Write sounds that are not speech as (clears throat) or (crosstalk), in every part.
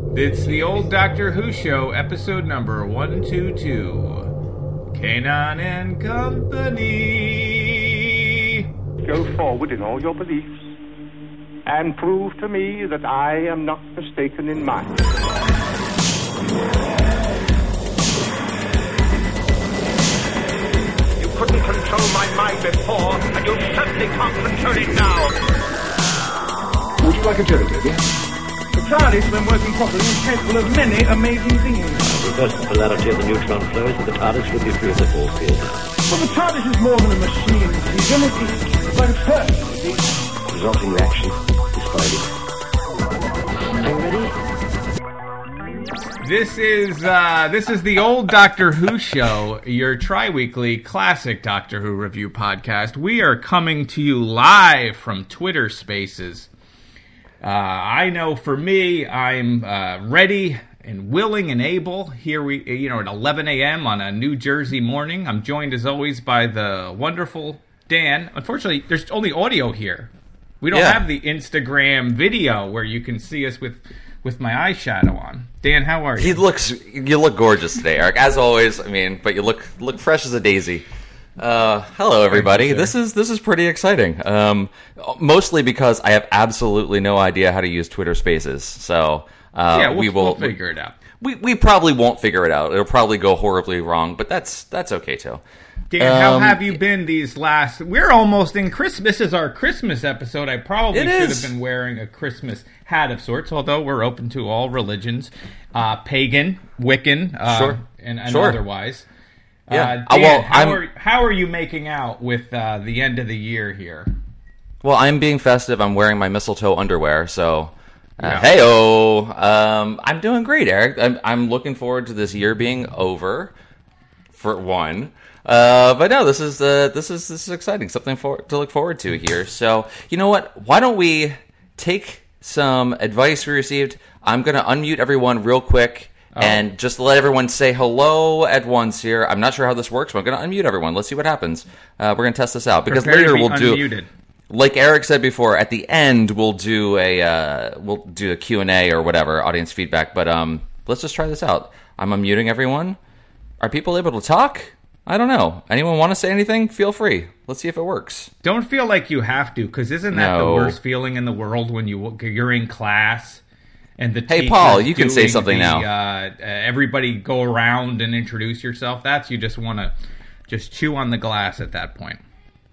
It's the old Doctor Who show, episode number 122. K9 and Company. Go forward in all your beliefs and prove to me that I am not mistaken in mine. You couldn't control my mind before, and you certainly can't control it now. Would you like a jelly baby? The TARDIS, when working properly, is capable of many amazing things. Reverse the polarity of the neutron flows, and the TARDIS will be free of the force field. But the TARDIS is more than a machine, Stephen. It- It's like a person, you see. Resulting reaction is Friday. Are you ready? This is uh, this is the old Doctor Who show, your tri-weekly classic Doctor Who review podcast. We are coming to you live from Twitter Spaces. Uh, I know for me, I'm uh, ready and willing and able. Here we, you know, at 11 a.m. on a New Jersey morning. I'm joined as always by the wonderful Dan. Unfortunately, there's only audio here. We don't Yeah. have the Instagram video where you can see us with with my eyeshadow on. Dan, how are you? He looks. You look gorgeous today, Eric. As always. I mean, but you look look fresh as a daisy. Uh, hello, everybody. This is this is pretty exciting. Um, mostly because I have absolutely no idea how to use Twitter Spaces. So uh, yeah, we'll, we will we'll figure it out. We we probably won't figure it out. It'll probably go horribly wrong, but that's that's okay too. Dan, how Um, have you been these last? We're almost in Christmas. This is our Christmas episode. I probably should is. have been wearing a Christmas hat of sorts, although we're open to all religions, uh, pagan, Wiccan, uh, Sure. and, and Sure. otherwise. Yeah. Uh, Uh, Dan, well, how I'm- are how are you making out with uh, the end of the year here? Well, I'm being festive. I'm wearing my mistletoe underwear, so. Uh, Yeah. Heyo, um, I'm doing great, Eric. I'm, I'm looking forward to this year being over, for one. Uh, but no, this is uh, this is this is exciting. Something for, to look forward to here. So you know what? Why don't we take some advice we received? I'm gonna unmute everyone real quick. Oh. And just let everyone say hello at once here. I'm not sure how this works, but I'm going to unmute everyone. Let's see what happens. Uh, we're going to test this out because Prepare later be we'll do unmuted. like Eric said before, at the end we'll do a uh, we'll do a Q and A or whatever audience feedback. But um, let's just try this out. I'm unmuting everyone. Are people able to talk? I don't know. Anyone want to say anything? Feel free. Let's see if it works. Don't feel like you have to, because isn't that No. the worst feeling in the world when you you're in class and the Hey, Paul, you can say something the, now. Uh, uh, everybody go around and introduce yourself. That's you just want to just chew on the glass at that point. (laughs)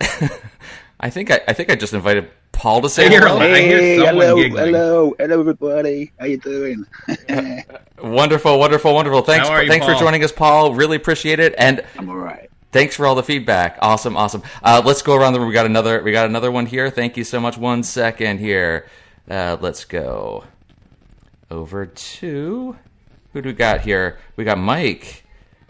I think I, I think I just invited Paul to say Hey, hello. I hear Hey, hello, giggling. hello, hello, everybody. How you doing? (laughs) Wonderful, wonderful, wonderful. Thanks, you, thanks for joining us, Paul. Really appreciate it. And I'm all right. Thanks for all the feedback. Awesome, awesome. Uh, let's go around the room. We got another. We got another one here. Thank you so much. One second here. Uh, let's go over to who do we got here? We got Mike.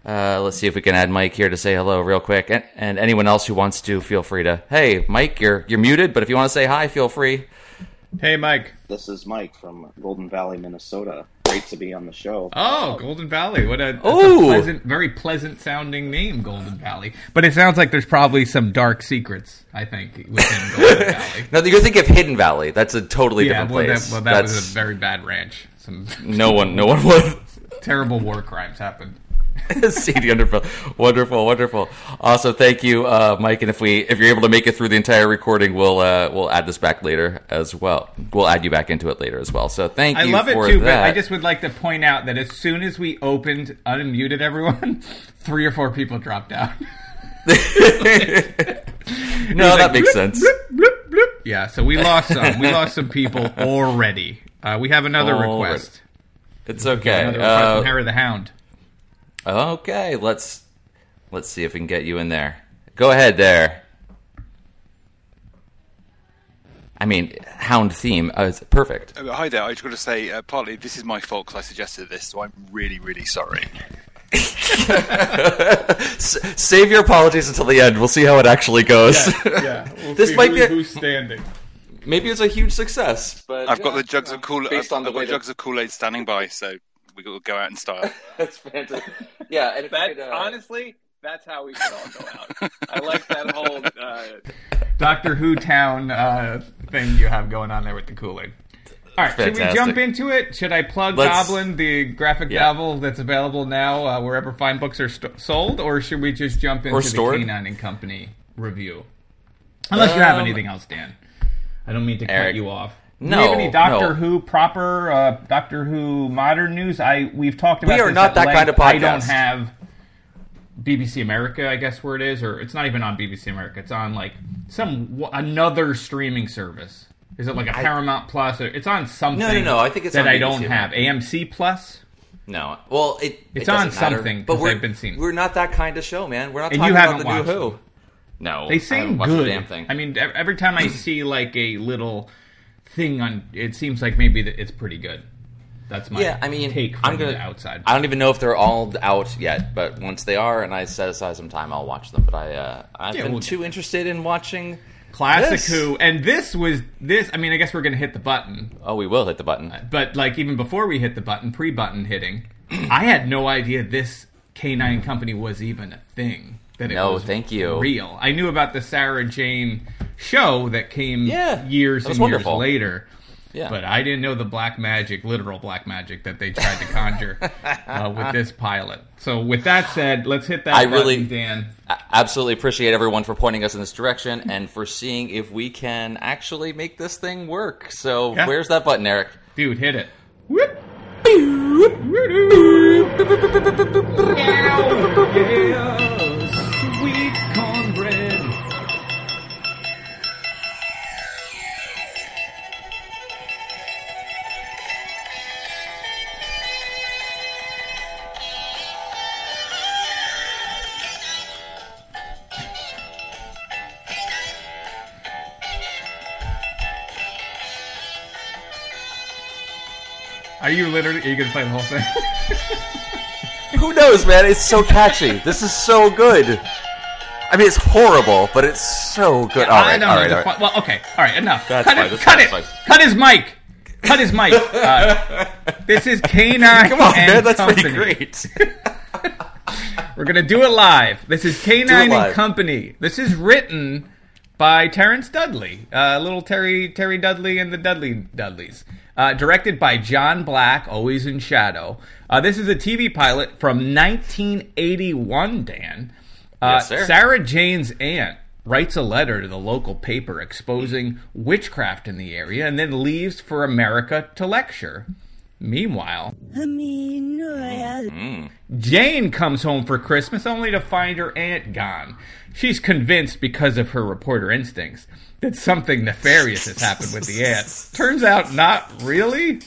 Uh, let's see if we can add Mike here to say hello real quick, and, and anyone else who wants to, feel free to. Hey, Mike, you're you're muted, but if you want to say hi, feel free. Hey, Mike. This is Mike from Golden Valley, Minnesota. Great to be on the show. Oh, Golden Valley. What a, that's a Ooh. pleasant, very pleasant sounding name, Golden Valley. But it sounds like there's probably some dark secrets. I think within (laughs) Golden Valley. Now you're thinking of Hidden Valley. That's a totally yeah, different well, place. that, well, that was a very bad ranch. Some no one. No one (laughs) would. terrible war crimes happened. (laughs) CD Underfield. Wonderful, wonderful. Also, thank you, uh, Mike. And if we, if you're able to make it through the entire recording, we'll uh, we'll add this back later as well. We'll add you back into it later as well. So thank I you I love it too, but. I just would like to point out that as soon as we opened, unmuted everyone, (laughs) three or four people dropped out. (laughs) no, that like, makes bloop, sense. bloop, bloop, bloop. Yeah, so we lost some. We lost some people already. Uh, we have another Already. request. It's okay. Another request from Uh, Harry the Hound. Okay, let's let's see if we can get you in there. Go ahead there. I mean, hound theme. Uh, it's perfect. Uh, Hi there. I just got to say, uh, partly this is my fault because I suggested this, so I'm really, really sorry. (laughs) S- save your apologies until the end. We'll see how it actually goes. Yeah, (laughs) This might be a- who's standing. Maybe it's a huge success, but I've got the jugs of Kool. I've, based on the I've way got jugs of Kool Aid standing by, so we will go out in style. (laughs) That's fantastic. Yeah, and That could, uh, honestly, that's how we should all go out. (laughs) I like that whole. Uh, Doctor Who Town uh, thing you have going on there with the Kool Aid. All right, should we jump into it? Should I plug Let's- Goblin, the graphic Yeah. novel that's available now uh, wherever fine books are st- sold, or should we just jump into Or the stored? K9 and Company review? Unless you have Um, anything else, Dan. I don't mean to cut you off. Do no, you have any Doctor no. Who proper, uh, Doctor Who modern news? I we've talked about. We are not at that kind length. of I don't have BBC America, I guess where it is, or it's not even on BBC America. It's on like some another streaming service. Is it like a Paramount Plus? Or, it's on something. No, no, no, I think it's that I don't have. AMC Plus, No, well, it It's it on matter, something, but I've been seeing- we're not that kind of show, man. We're not And talking about the new Who. them. No, they I seem good. The damn thing. I mean, every time I (clears throat) see like a little thing on, it seems like maybe that it's pretty good. That's my yeah, I mean, take I'm gonna the outside. I don't even know if they're all out yet, but once they are, and I set aside some time, I'll watch them. But I, uh, I've Yeah, been we'll too interested in watching Classic. Who, and this was this. I mean, I guess we're gonna hit the button, Oh, we will hit the button. but like even before we hit the button, pre-button hitting, (clears throat) I had no idea this K9 company was even a thing. That it No, was thank you. Real. I knew about the Sarah Jane show that came Yeah, years that and wonderful. years later. Yeah. But I didn't know the black magic, literal black magic that they tried to conjure (laughs) uh, with this pilot. So with that said, let's hit that I button, really- Dan. Absolutely appreciate everyone for pointing us in this direction and for seeing if we can actually make this thing work. So Yeah. where's that button, Eric? Dude, hit it. Whoop. Yeah, Are you literally? Are you gonna play the whole thing? (laughs) Who knows, man? It's so catchy. this is so good. I mean, it's horrible, but it's so good. all I right, all right, all right. fu- Well, okay, all right, enough. That's cut fine, it. Cut it. fine. Cut his mic. Cut his mic. (laughs) Uh, this is K9 (laughs) Come on, man. That's Company. pretty great. We're gonna do it live. This is K9 and. Company. This is written by Terence Dudley, uh, little Terry Terry Dudley and the Dudley Dudleys. Uh, directed by John Black, always in shadow. Uh, this is a TV pilot from 1981. Dan, uh, Yes, sir. Sarah Jane's aunt writes a letter to the local paper exposing witchcraft in the area, and then leaves for America to lecture. Meanwhile, Jane comes home for Christmas only to find her aunt gone. She's convinced, because of her reporter instincts, that something nefarious has happened with the aunt. Turns out, not really.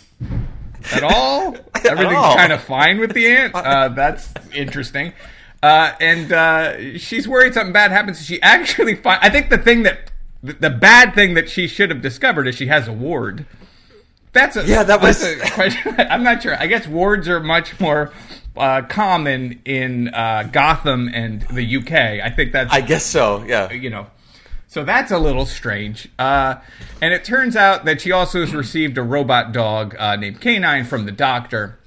At all. (laughs) Everything's all. kind of fine with the aunt. (laughs) Uh, that's interesting. Uh, and uh, she's worried something bad happens. She actually find. I think the thing that the, the bad thing that she should have discovered is she has a ward. That's a Yeah, that was- a question. (laughs) I'm not sure. I guess wards are much more uh, common in uh, Gotham and the UK. I think that's I guess so. Yeah. you know. So that's a little strange. Uh, and it turns out that she also has received a robot dog uh, named K9 from the doctor.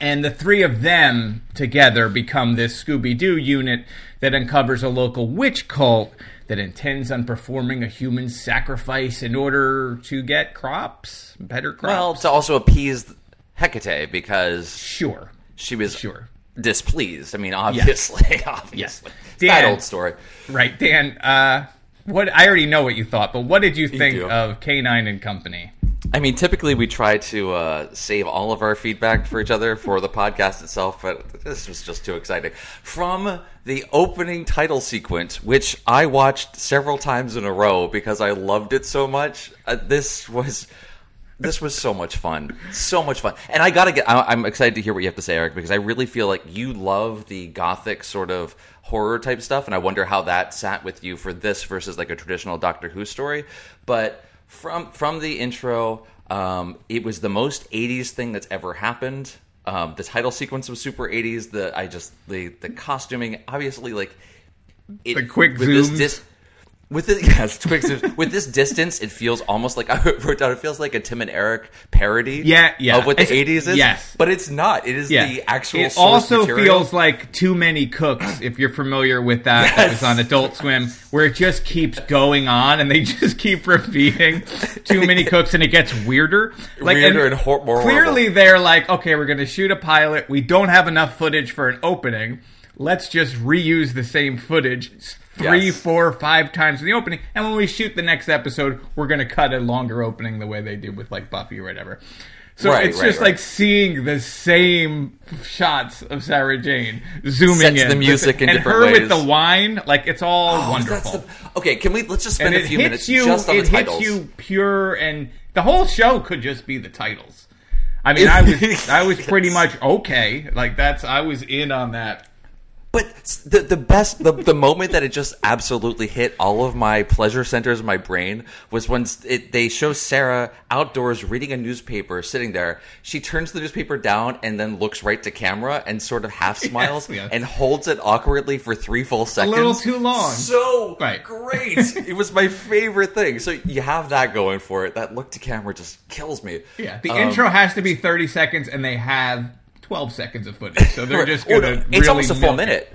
And the three of them together become this Scooby Doo unit that uncovers a local witch cult that intends on performing a human sacrifice in order to get crops, better crops. Well, to also appease Hecate because sure. she was Sure. displeased. I mean, obviously, (laughs) obviously, It's that old story. Right, Dan. Uh, what I already know what you thought, but what did you think do. of K9 and Company? I mean, typically we try to uh, save all of our feedback for each other for the (laughs) podcast itself, but this was just too exciting. From the opening title sequence, which I watched several times in a row because I loved it so much, uh, this was. This was so much fun, so much fun, and I gotta get. I, I'm excited to hear what you have to say, Eric, because I really feel like you love the gothic sort of horror type stuff, and I wonder how that sat with you for this versus like a traditional Doctor Who story. But from from the intro, um, it was the most '80s thing that's ever happened. Um, the title sequence was super '80s. The I just the the costuming, obviously, like it, The quick with this zooms. dis- With this, (laughs) yes, quick with this distance, it feels almost like (laughs) I wrote down. It feels like a Tim and Eric parody. Yeah, yeah. Of what the eighties is. yes. but it's not. It is Yeah. the actual. It also material. feels like Too Many Cooks, if you're familiar with that. That was on Adult Swim, where it just keeps going on and they (laughs) just keep repeating Too Many Cooks and it gets weirder. Weirder and hor- more Clearly, they're like, okay, we're going to shoot a pilot. We don't have enough footage for an opening. Let's just reuse the same footage three, Yes. four, five times in the opening. And when we shoot the next episode, we're going to cut a longer opening the way they did with like Buffy or whatever. So Right, it's right, just right. like seeing the same shots of Sarah Jane zooming Sets in the music in and different her ways. with the wine, like it's all Oh, wonderful. the- okay, can we let's just spend a few minutes you. just on the titles? It hits you pure, and the whole show could just be the titles. I mean, I (laughs) was I was pretty much okay. Like that's I was in on that. But the the best the the moment that it just absolutely hit all of my pleasure centers of my brain was when it, they show Sarah outdoors reading a newspaper, sitting there. She turns the newspaper down and then looks right to camera and sort of half (laughs) smiles yes. and holds it awkwardly for three full seconds. A little too long. So Right. great! (laughs) it was my favorite thing. So you have that going for it. That look to camera just kills me. Yeah, the Um, intro has to be thirty seconds, and they have twelve seconds of footage, so they're just Oh, gonna. no, it's almost a full milk it. minute.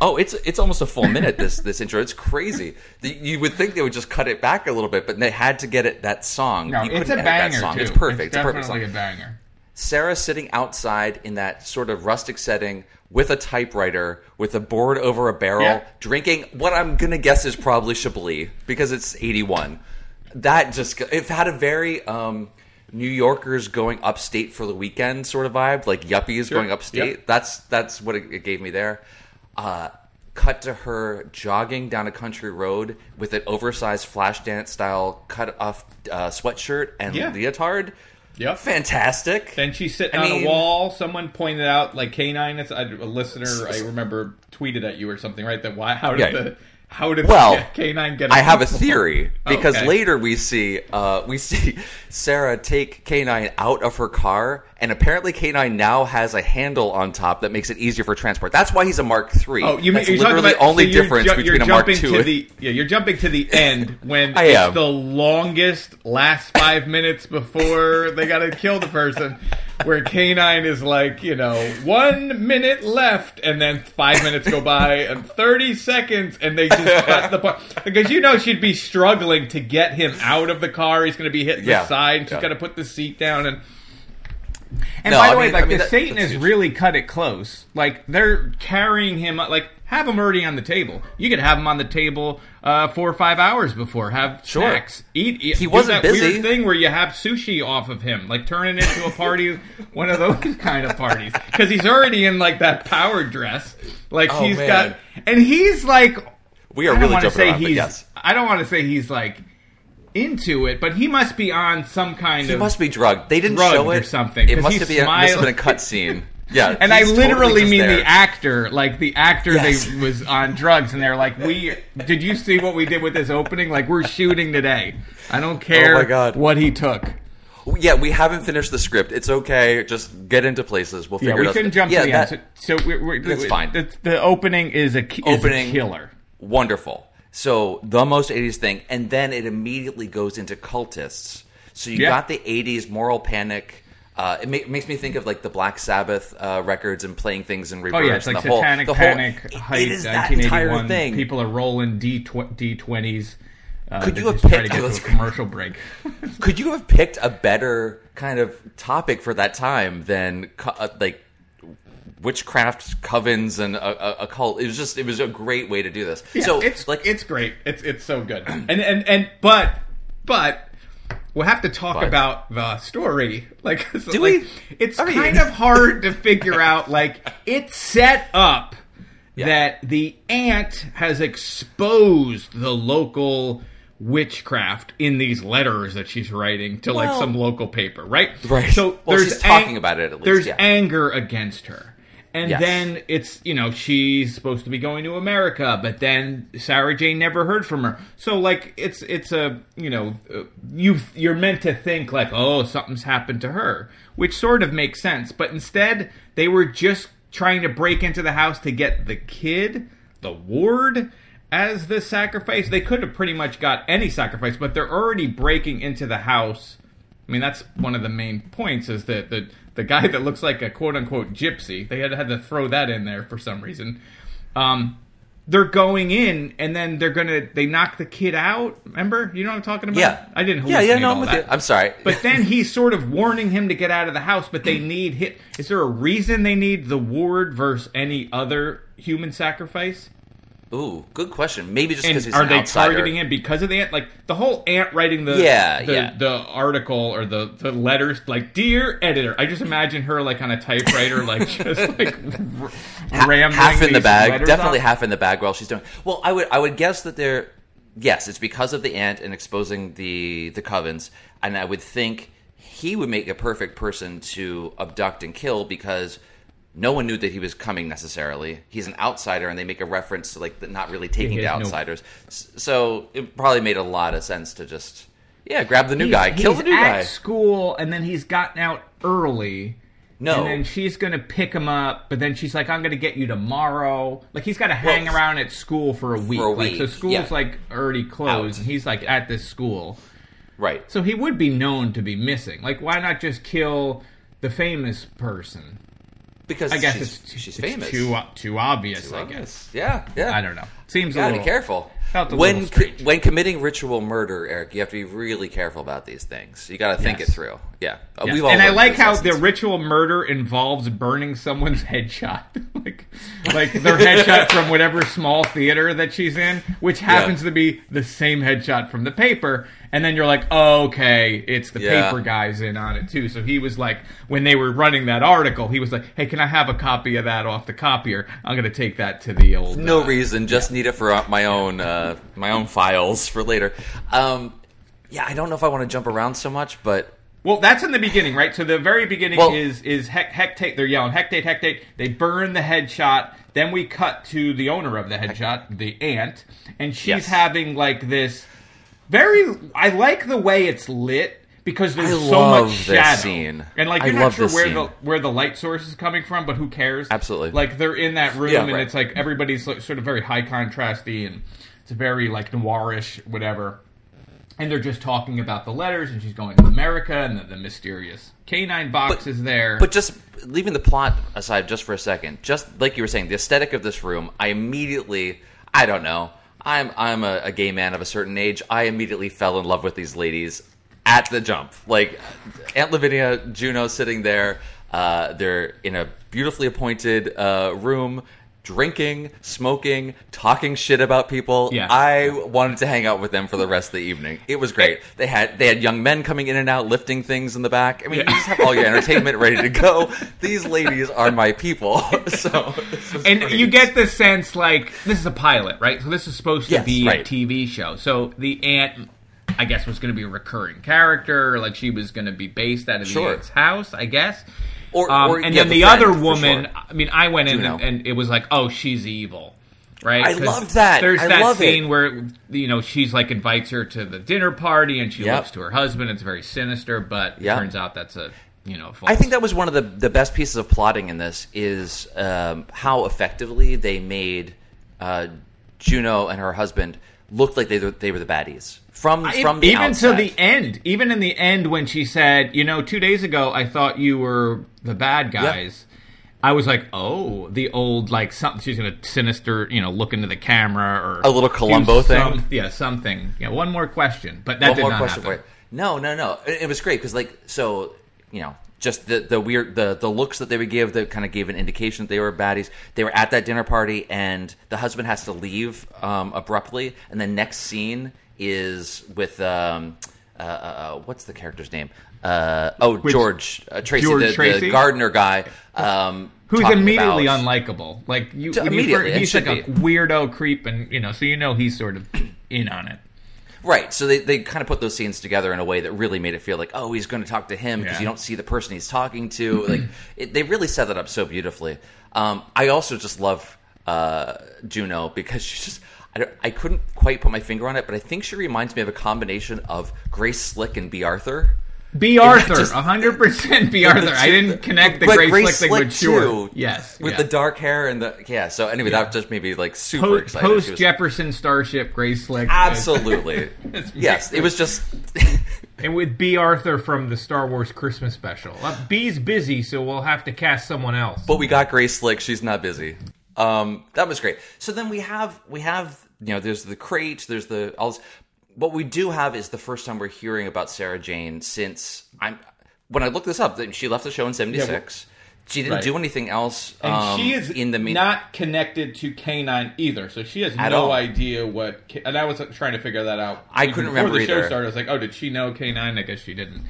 Oh, it's it's almost a full minute. This this intro, it's crazy. The, you would think they would just cut it back a little bit, but they had to get it that song. No, you it's a banger that song. too. It's perfect. It's It's, a perfect definitely song. a banger. Sarah sitting outside in that sort of rustic setting with a typewriter, with a board over a barrel, Yeah. drinking what I'm gonna guess is probably Chablis because it's 81. That just it had a very um, New Yorkers going upstate for the weekend sort of vibe, like yuppies going upstate. Yep. That's that's what it, it gave me there. Uh, cut to her jogging down a country road with an oversized Flashdance style cut off uh, sweatshirt and Yeah. leotard. Yep. Fantastic. Then she's sitting I on mean- a wall. Someone pointed out, like K9, a listener I remember tweeted at you or something, right? That why? How did Yeah. the how did Well, K9 get? I have a theory (laughs) because Okay. later we see uh, we see (laughs) Sarah take K9 out of her car, and apparently K9 now has a handle on top that makes it easier for transport. That's why he's a Mark III. Oh, you mean That's you're literally about, only so you're difference ju- between a Mark jumping II. to the yeah, you're jumping to the (laughs) end when I it's am. the longest last five minutes before they got to kill the person. Where K9 is like, you know, one minute left, and then five minutes go by, and 30 seconds, and they just (laughs) cut the part. Because you know she'd be struggling to get him out of the car. He's going to be hitting Yeah. the side, and she's Yeah. got to put the seat down. And and No, by the I way, mean- like I mean, the that- Satanists that's really cut it close. Like they're carrying him. Like have him already on the table. You could have him on the table uh, four or five hours before. Have Sure. snacks. Eat. eat He wasn't that busy. Weird thing where you have sushi off of him, like turn it into a party, (laughs) one of those kind of parties, because he's already in like that power dress. Like Oh, he's man. got, and he's like. We are I don't really wanna say around, he's. yes. I don't want to say he's like into it, but he must be on some kind He of. must be drugged. They didn't drugged show it or something, It must have been, must have been a cut scene. Yeah, (laughs) And I he's totally literally mean there. the actor, like the actor Yes. they (laughs) was on drugs, and they're like, "We did you see what we did with this opening? Like we're shooting today. I don't care Oh my God. what he took. Yeah, we haven't finished the script. It's okay. Just get into places. We'll Yeah, figure we it out. couldn't jump yeah, to the that- end. So, so we're, we're, That's fine. The, the opening is a, is a Opening. killer. Wonderful. So the most 80s thing, and then it immediately goes into cultists. So you Yeah. got the 80s moral panic. Uh, it ma- makes me think of like the Black Sabbath uh, records and playing things in reverse. Oh yeah, it's like the whole- Satanic the whole- Panic, it- height, it is that entire 1981. thing. People are rolling D D twenties. Uh, Could you have to picked- oh, to a commercial break? (laughs) Could you have picked a better kind of topic for that time than uh, like witchcraft covens and a, a, a cult? It was just it was a great way to do this. Yeah, so it's like it's great. It's it's so good. (clears throat) And and and but but we'll have to talk But. about the story. Like, (laughs) so, Do like, we? It's mean- kind of hard to figure (laughs) out. Like it's set up Yeah. that the aunt has exposed the local witchcraft in these letters that she's writing to like some local paper, right? Right. So Well, there's she's talking about it at least, There's yeah. anger against her. And Yes. then it's, you know, she's supposed to be going to America, but then Sarah Jane never heard from her. So like it's it's a, you know, uh, you you're meant to think like, "Oh, something's happened to her," which sort of makes sense, but instead they were just trying to break into the house to get the kid, the ward, as the sacrifice. They could have pretty much got any sacrifice, but they're already breaking into the house. I mean, that's one of the main points is that the the guy that looks like a quote unquote gypsy. They had had to throw that in there for some reason. Um, they're going in and then they're gonna they knock the kid out. Remember? You know what I'm talking about? Yeah. I didn't. Yeah, yeah, no, I'm with that. you. I'm sorry. But then he's sort of warning him to get out of the house, but they need hit. Is there a reason they need the ward versus any other human sacrifice? Ooh, good question. Maybe just because he's are they outsider. targeting him because of the aunt? Like the whole aunt writing the Yeah, the, yeah. the article or the the letters like dear editor. I just imagine her like on a typewriter, like (laughs) just like r- rambling half in the bag, definitely off. half in the bag while she's doing. Well, I would I would guess that they're yes, it's because of the aunt and exposing the the covens, and I would think he would make a perfect person to abduct and kill because no one knew that he was coming necessarily. He's an outsider, and they make a reference to like not really taking he the has no- outsiders. So it probably made a lot of sense to just yeah grab the new He's- guy, kill he's the new at guy. school, and then he's gotten out early. No. And then she's gonna pick him up, but then she's like, "I'm gonna get you tomorrow." Like he's got to hang Well, around at school for a week. a Like so, school's yeah. like already closed, Out. and he's like at this school. Right. So he would be known to be missing. Like, why not just kill the famous person? Because I guess she's, it's, she's it's famous. too too obvious. Too I obvious. guess. Yeah, yeah. I don't know. Seems a gotta little be careful. When co- when committing ritual murder, Eric, you have to be really careful about these things. You got to think Yes. it through. Yeah, Uh, Yes. we've all and I like how lessons. the ritual murder involves burning someone's (laughs) headshot, (laughs) like like their headshot (laughs) from whatever small theater that she's in, which happens to be the same headshot from the paper. And then you're like, oh, okay, it's the Yeah. paper guys in on it too. So he was like, when they were running that article, he was like, hey, can I have a copy of that off the copier? I'm going to take that to the old. no uh, reason, just need it for uh, my own uh, my own files for later. Um, yeah, I don't know if I want to jump around so much, but Well, that's in the beginning, right? So the very beginning Well- is is hec- hectate. They're yelling hectate, hectate. They burn the headshot. Then we cut to the owner of the headshot, the aunt, and she's Yes. having like this very. I like the way it's lit because there's I so much shadow, scene. and like you're not love sure where scene. the where the light source is coming from, but who cares? Absolutely. Like they're in that room, Yeah, and right. it's like everybody's like, sort of very high contrasty, and it's very like noirish, whatever and they're just talking about the letters, and she's going to America, and the, the mysterious canine box is there. But just leaving the plot aside just for a second, just like you were saying, the aesthetic of this room, I immediately, I don't know, I'm I'm a, a gay man of a certain age. I immediately fell in love with these ladies at the jump. Like Aunt Lavinia, Juno sitting there. Uh, they're in a beautifully appointed uh, room. Drinking, smoking, talking shit about people. Yeah. I wanted to hang out with them for the rest of the evening. It was great. (laughs) They had they had young men coming in and out, lifting things in the back. I mean, you just have all your entertainment ready to go. These ladies are my people. (laughs) So, and great. you get the sense like this is a pilot, right? So this is supposed to Yes, be right. a TV show. So the aunt, I guess, was going to be a recurring character. Like she was going to be based out of Sure. the aunt's house, I guess. Or- um, or, and yeah, then the the, friend, other woman. sure. I mean, I went in and, and it was like, oh, she's evil. Right, I loved that. There's I that love it. scene where you know she's like invites her to the dinner party, and she Yep. looks to her husband. It's very sinister, but Yep. it turns out that's a you know. I think that was one of the the best pieces of plotting in this is um, how effectively they made uh, Juno and her husband look like they they were the baddies from from the even outset. to the end. Even in the end, when she said, "You know, two days ago I thought you were the bad guys," I was like, "Oh, the old like something." She's gonna sinister, you know, look into the camera or A little Columbo thing? some- yeah, something. Yeah, one more question, but that One more question happen. for you. No, no, no. It, it was great because, like, so you know, just the the weird the the looks that they would give that kind of gave an indication that they were baddies. They were at that dinner party, and the husband has to leave um, abruptly, and the next scene is with um, uh, uh, uh, what's the character's name? Uh, oh, Which- George uh, Tracy, George the, Tracy? the gardener guy. Um, Who's immediately about- unlikable? Like you, you immediately, fir- he's like a be. weirdo creep, and you know, so you know he's sort of in on it. Right. So they, they kind of put those scenes together in a way that really made it feel like, oh, he's going to talk to him because Yeah. you don't see the person he's talking to. like (clears throat) it, they really set that up so beautifully. Um, I also just love uh, Juno because she's just. I, I couldn't quite put my finger on it, but I think she reminds me of a combination of Grace Slick and Bea Arthur. Bea Arthur, hundred percent Bea Arthur. I didn't connect the Grace, Grace Slick thing, but sure. Yes, with yeah. the dark hair and the yeah. So anyway, that just made me like super Po- excited. Post was- Jefferson Starship Grace Slick. Absolutely. (laughs) Yes, it was just (laughs) and with Bea Arthur from the Star Wars Christmas special. Uh, Bea's busy, so we'll have to cast someone else. But we got Grace Slick. She's not busy. Um, that was great. So then we have we have you know there's the crate. There's the all. This, what we do have is the first time we're hearing about Sarah Jane since I'm when I looked this up. that She left the show in '76. she didn't Right. do anything else. and um, she is in the mean- not connected to K9 either, so she has At no all. idea what. And I was trying to figure that out. I couldn't before remember the show started. I was like, oh, did she know K9? I guess she didn't.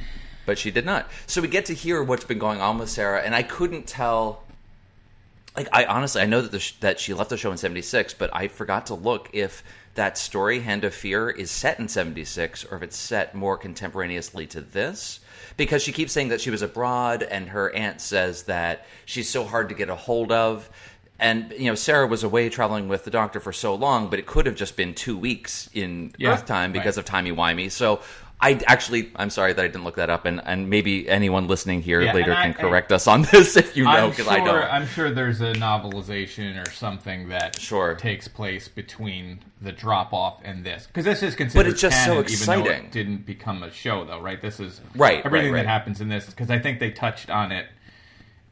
but she did not. So we get to hear what's been going on with Sarah, and I couldn't tell. Like I honestly, I know that the sh- that she left the show in '76, but I forgot to look if that story, Hand of Fear, is set in '76 or if it's set more contemporaneously to this. Because she keeps saying that she was abroad, and her aunt says that she's so hard to get a hold of. And you know, Sarah was away traveling with the doctor for so long, but it could have just been two weeks in Yeah, Earth time because right. of timey wimey. So I actually, I'm sorry that I didn't look that up, and, and maybe anyone listening here Yeah, later and can I- correct us on (laughs) this if you know, I'm because sure, I don't. I'm sure there's a novelization or something that Sure. takes place between the drop off and this because this is considered. But it's just so canon, even though exciting. it didn't become a show, though, right? This is Right, Everything right, that happens in this because I think they touched on it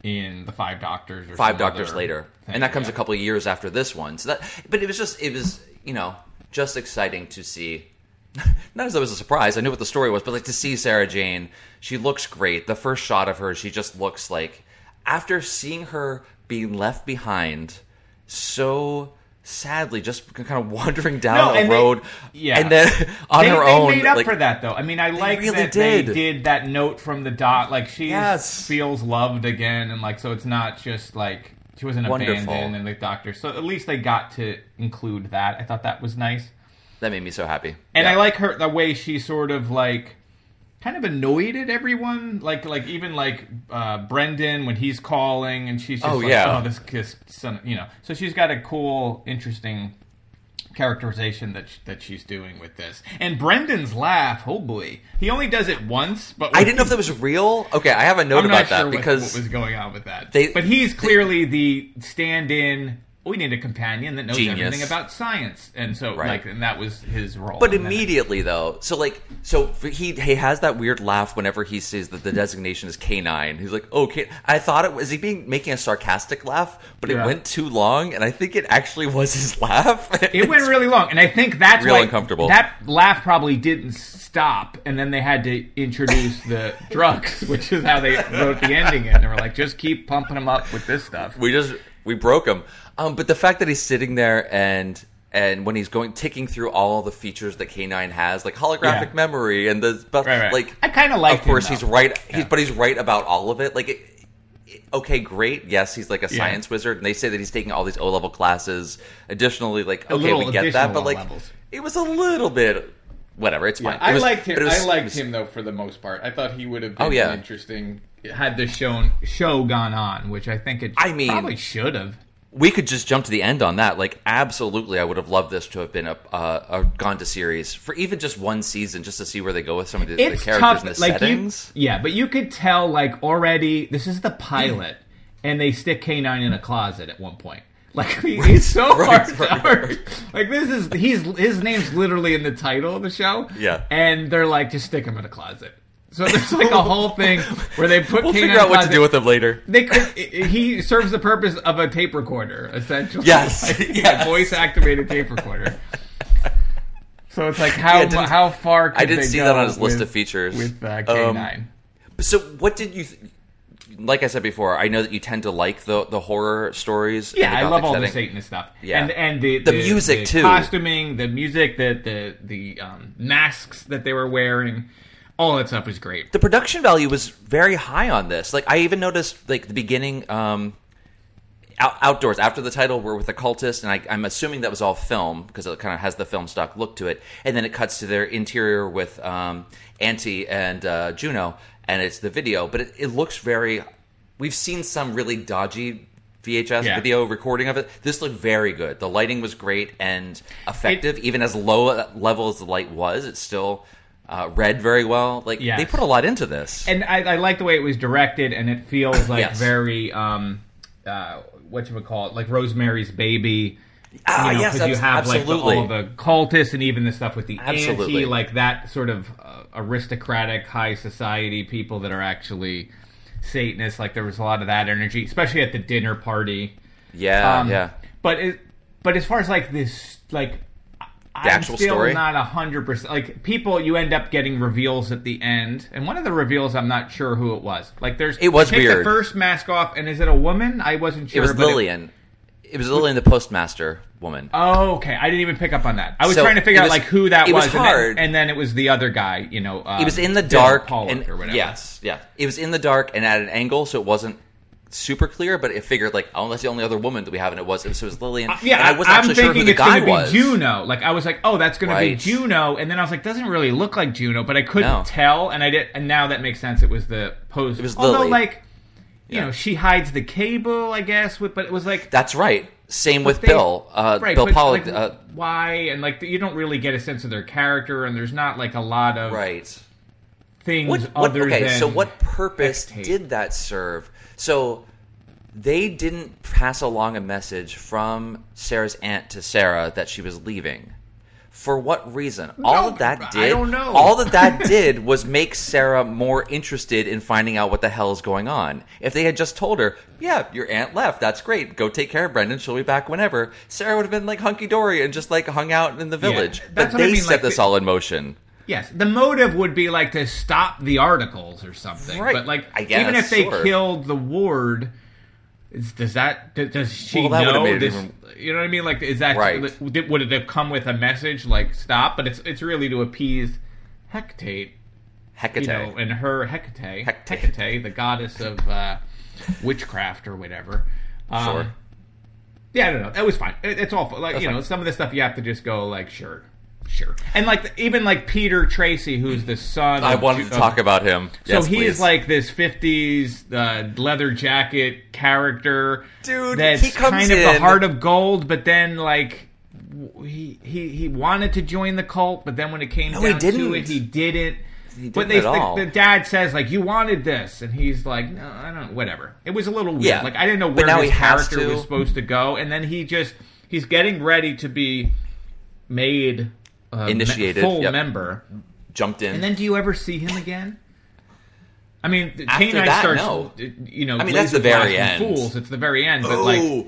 in the Five Doctors or Five Doctors later, thing, and that comes yeah. a couple of years after this one. So that, but it was just, it was, you know, just exciting to see. Not as though it was a surprise. I knew what the story was, but like to see Sarah Jane, she looks great. The first shot of her, she just looks like after seeing her being left behind so sadly, just kind of wandering down No, a and they- road, yeah. and then on they, her they own, made up like, for that though. I mean, I like really that did. they did that note from the dot. Like she Yes. feels loved again, and like so it's not just like she wasn't Wonderful. abandoned and the doctor. So at least they got to include that. I thought that was nice, that made me so happy. and Yeah. I like her the way she sort of like kind of annoyed at everyone. Like like even like uh, Brendan when he's calling, and she's just Oh, like, yeah. oh this this son, you know. So she's got a cool, interesting characterization that sh- that she's doing with this. And Brendan's laugh, oh boy, he only does it once, but I didn't know if that was real. Okay, I have a note I'm about not that what- because what, was going on with that. they- but he's clearly the stand-in. We need a companion that knows Genius. everything about science, and so Right. like, and that was his role. But And immediately though, so like, so he he has that weird laugh whenever he sees that the designation is canine. He's like, "Okay." I thought it was he being making a sarcastic laugh, but it went too long, and I think it actually was his (laughs) laugh. It went really long, and I think that's Real uncomfortable. That laugh probably didn't stop, and then they had to introduce the drugs, which is how they wrote the ending in. They were like, just keep pumping them up with this stuff. we just we broke him. Um, but the fact that he's sitting there and and when he's going ticking through all the features that K9 has, like holographic Yeah. memory and the but Right, right. like I kind of like. of course him, he's right he's Yeah. but he's right about all of it like it, it- okay great yes he's like a Yeah. science wizard and they say that he's taking all these o level classes additionally like A okay we get that but like levels. it was a little bit whatever it's fine I It was- liked him. was- I liked was- him though for the most part. I thought he would have been Oh, yeah. interesting had the show show gone on, which I think it I mean- probably should have. we could just jump to the end on that. Like, absolutely, I would have loved this to have been a, uh, a gone to series for even just one season, just to see where they go with some of the, the characters tough. and the like settings. you, yeah, but you could tell like already. This is the pilot, and they stick K nine in a closet at one point. Like he- he's so (laughs) Right, hard. right, hard. right. Like this is he's his name's literally in the title of the show. Yeah. and they're like just stick him in a closet. So there's like a whole thing where they put We'll K9 figure out what to do with them later. They could. He serves the purpose of a tape recorder, essentially. Yes, (laughs) Like, yes. voice activated tape recorder. So it's like how Yeah, didn't- how far I didn't see that on his list of features. with uh, Um, K9. So, what did you? Th- like I said before, I know that you tend to like the the horror stories. yeah, the I love all setting. the Satanist stuff. Yeah. and and the The music, the too. costuming, the music, the the the um, masks that they were wearing, all that stuff was great. the production value was very high on this. Like I even noticed, like the beginning, um, out, outdoors after the title were with the cultist, and I, I'm assuming that was all film because it kind of has the film stock look to it. And then it cuts to their interior with um, Auntie and uh, Juno, and it's the video, but it, it looks very. We've seen some really dodgy. VHS Yeah. video recording of it. This looked very good. The lighting was great and effective. Even as low level as the light was, it still uh, read very well. Like Yes. they put a lot into this. and I, I like the way it was directed, and it feels like Yes. very um, uh, what you would call it, like Rosemary's Baby. Ah, you know, yes, you have like the, absolutely. all the cultists and even the stuff with the Absolutely. auntie, like that sort of uh, aristocratic high society people that are actually Satanists. Like there was a lot of that energy, especially at the dinner party. yeah, Um, yeah. But it, but as far as like this, like I'm actual still story? not a hundred percent. Like people, you end up getting reveals at the end, and one of the reveals, I'm not sure who it was. Like there's, It was take the first mask off, and is it a woman? I wasn't sure. It was Lillian. It, was Lillian, the postmaster woman. Oh, okay. I didn't even pick up on that. I was So, trying to figure it out like who that it was and then- hard. And, then, it was the other guy. You know, um, it was in the dark, and or whatever. yes, yeah, it was in the dark and at an angle, so it wasn't super clear. But it figured like, oh, that's the only other woman that we have, and it was it was Lillian. Uh, yeah, and I wasn't I'm actually sure thinking who the it's guy going to be was. Juno. Like I was like, oh, that's going to be Juno, and then I was like, doesn't really look like Juno, but I couldn't No. tell, and I did, and now that makes sense. It was the pose. It was Although, Lily. like, you Yeah. know, she hides the cable, I guess, with, but it was like That's right. Same with they- Bill. Uh, right, Bill Pollock. like, uh, why and like you don't really get a sense of their character, and there's not like a lot of right. Things What, what, other okay, than so what purpose did that serve? So they didn't pass along a message from Sarah's aunt to Sarah that she was leaving. For what reason? all No, that that I did, don't know. all that that (laughs) did was make Sarah more interested in finding out what the hell is going on. If they had just told her, "Yeah, your aunt left. That's great. Go take care of Brendan. She'll be back whenever," Sarah would have been like hunky dory and just like hung out in the village. that's but what I they mean, set like, this all in motion. Yes, the motive would be like to stop the articles or something. Right, But like, I guess, even if they sure. killed the ward, is, does that does she Well, know this? even- You know what I mean? Like, is that Right. would it have come with a message like stop? But it's it's really to appease Hecate, Hecate. you know, and her Hecate, Hecate. Hecate, the goddess of uh, witchcraft or whatever. Um, Sure. Yeah, I don't know. That was fine. It, it's all like That's you know fine. some of the stuff you have to just go like sure, sure, and like even like Peter Tracy, who's the son. I of wanted Ju- to talk of- about him. So Yes, he please. is like this '50s uh, leather jacket character, Dude, That's he comes kind of the heart of gold, but then like he he he wanted to join the cult, but then when it came No, down he to didn't. it, he didn't. He but didn't they, at the, all. the dad says like you wanted this, and he's like, no, I don't. Whatever. It was a little weird. Yeah. Like I didn't know where now his character was supposed to go, and then he just he's getting ready to be made uh, Initiated, full yep. member. jumped in. And then do you ever see him again? I mean, After Canine that, starts. no. You know, I mean, that's the very end. Fools. It's the very end. But like, oh,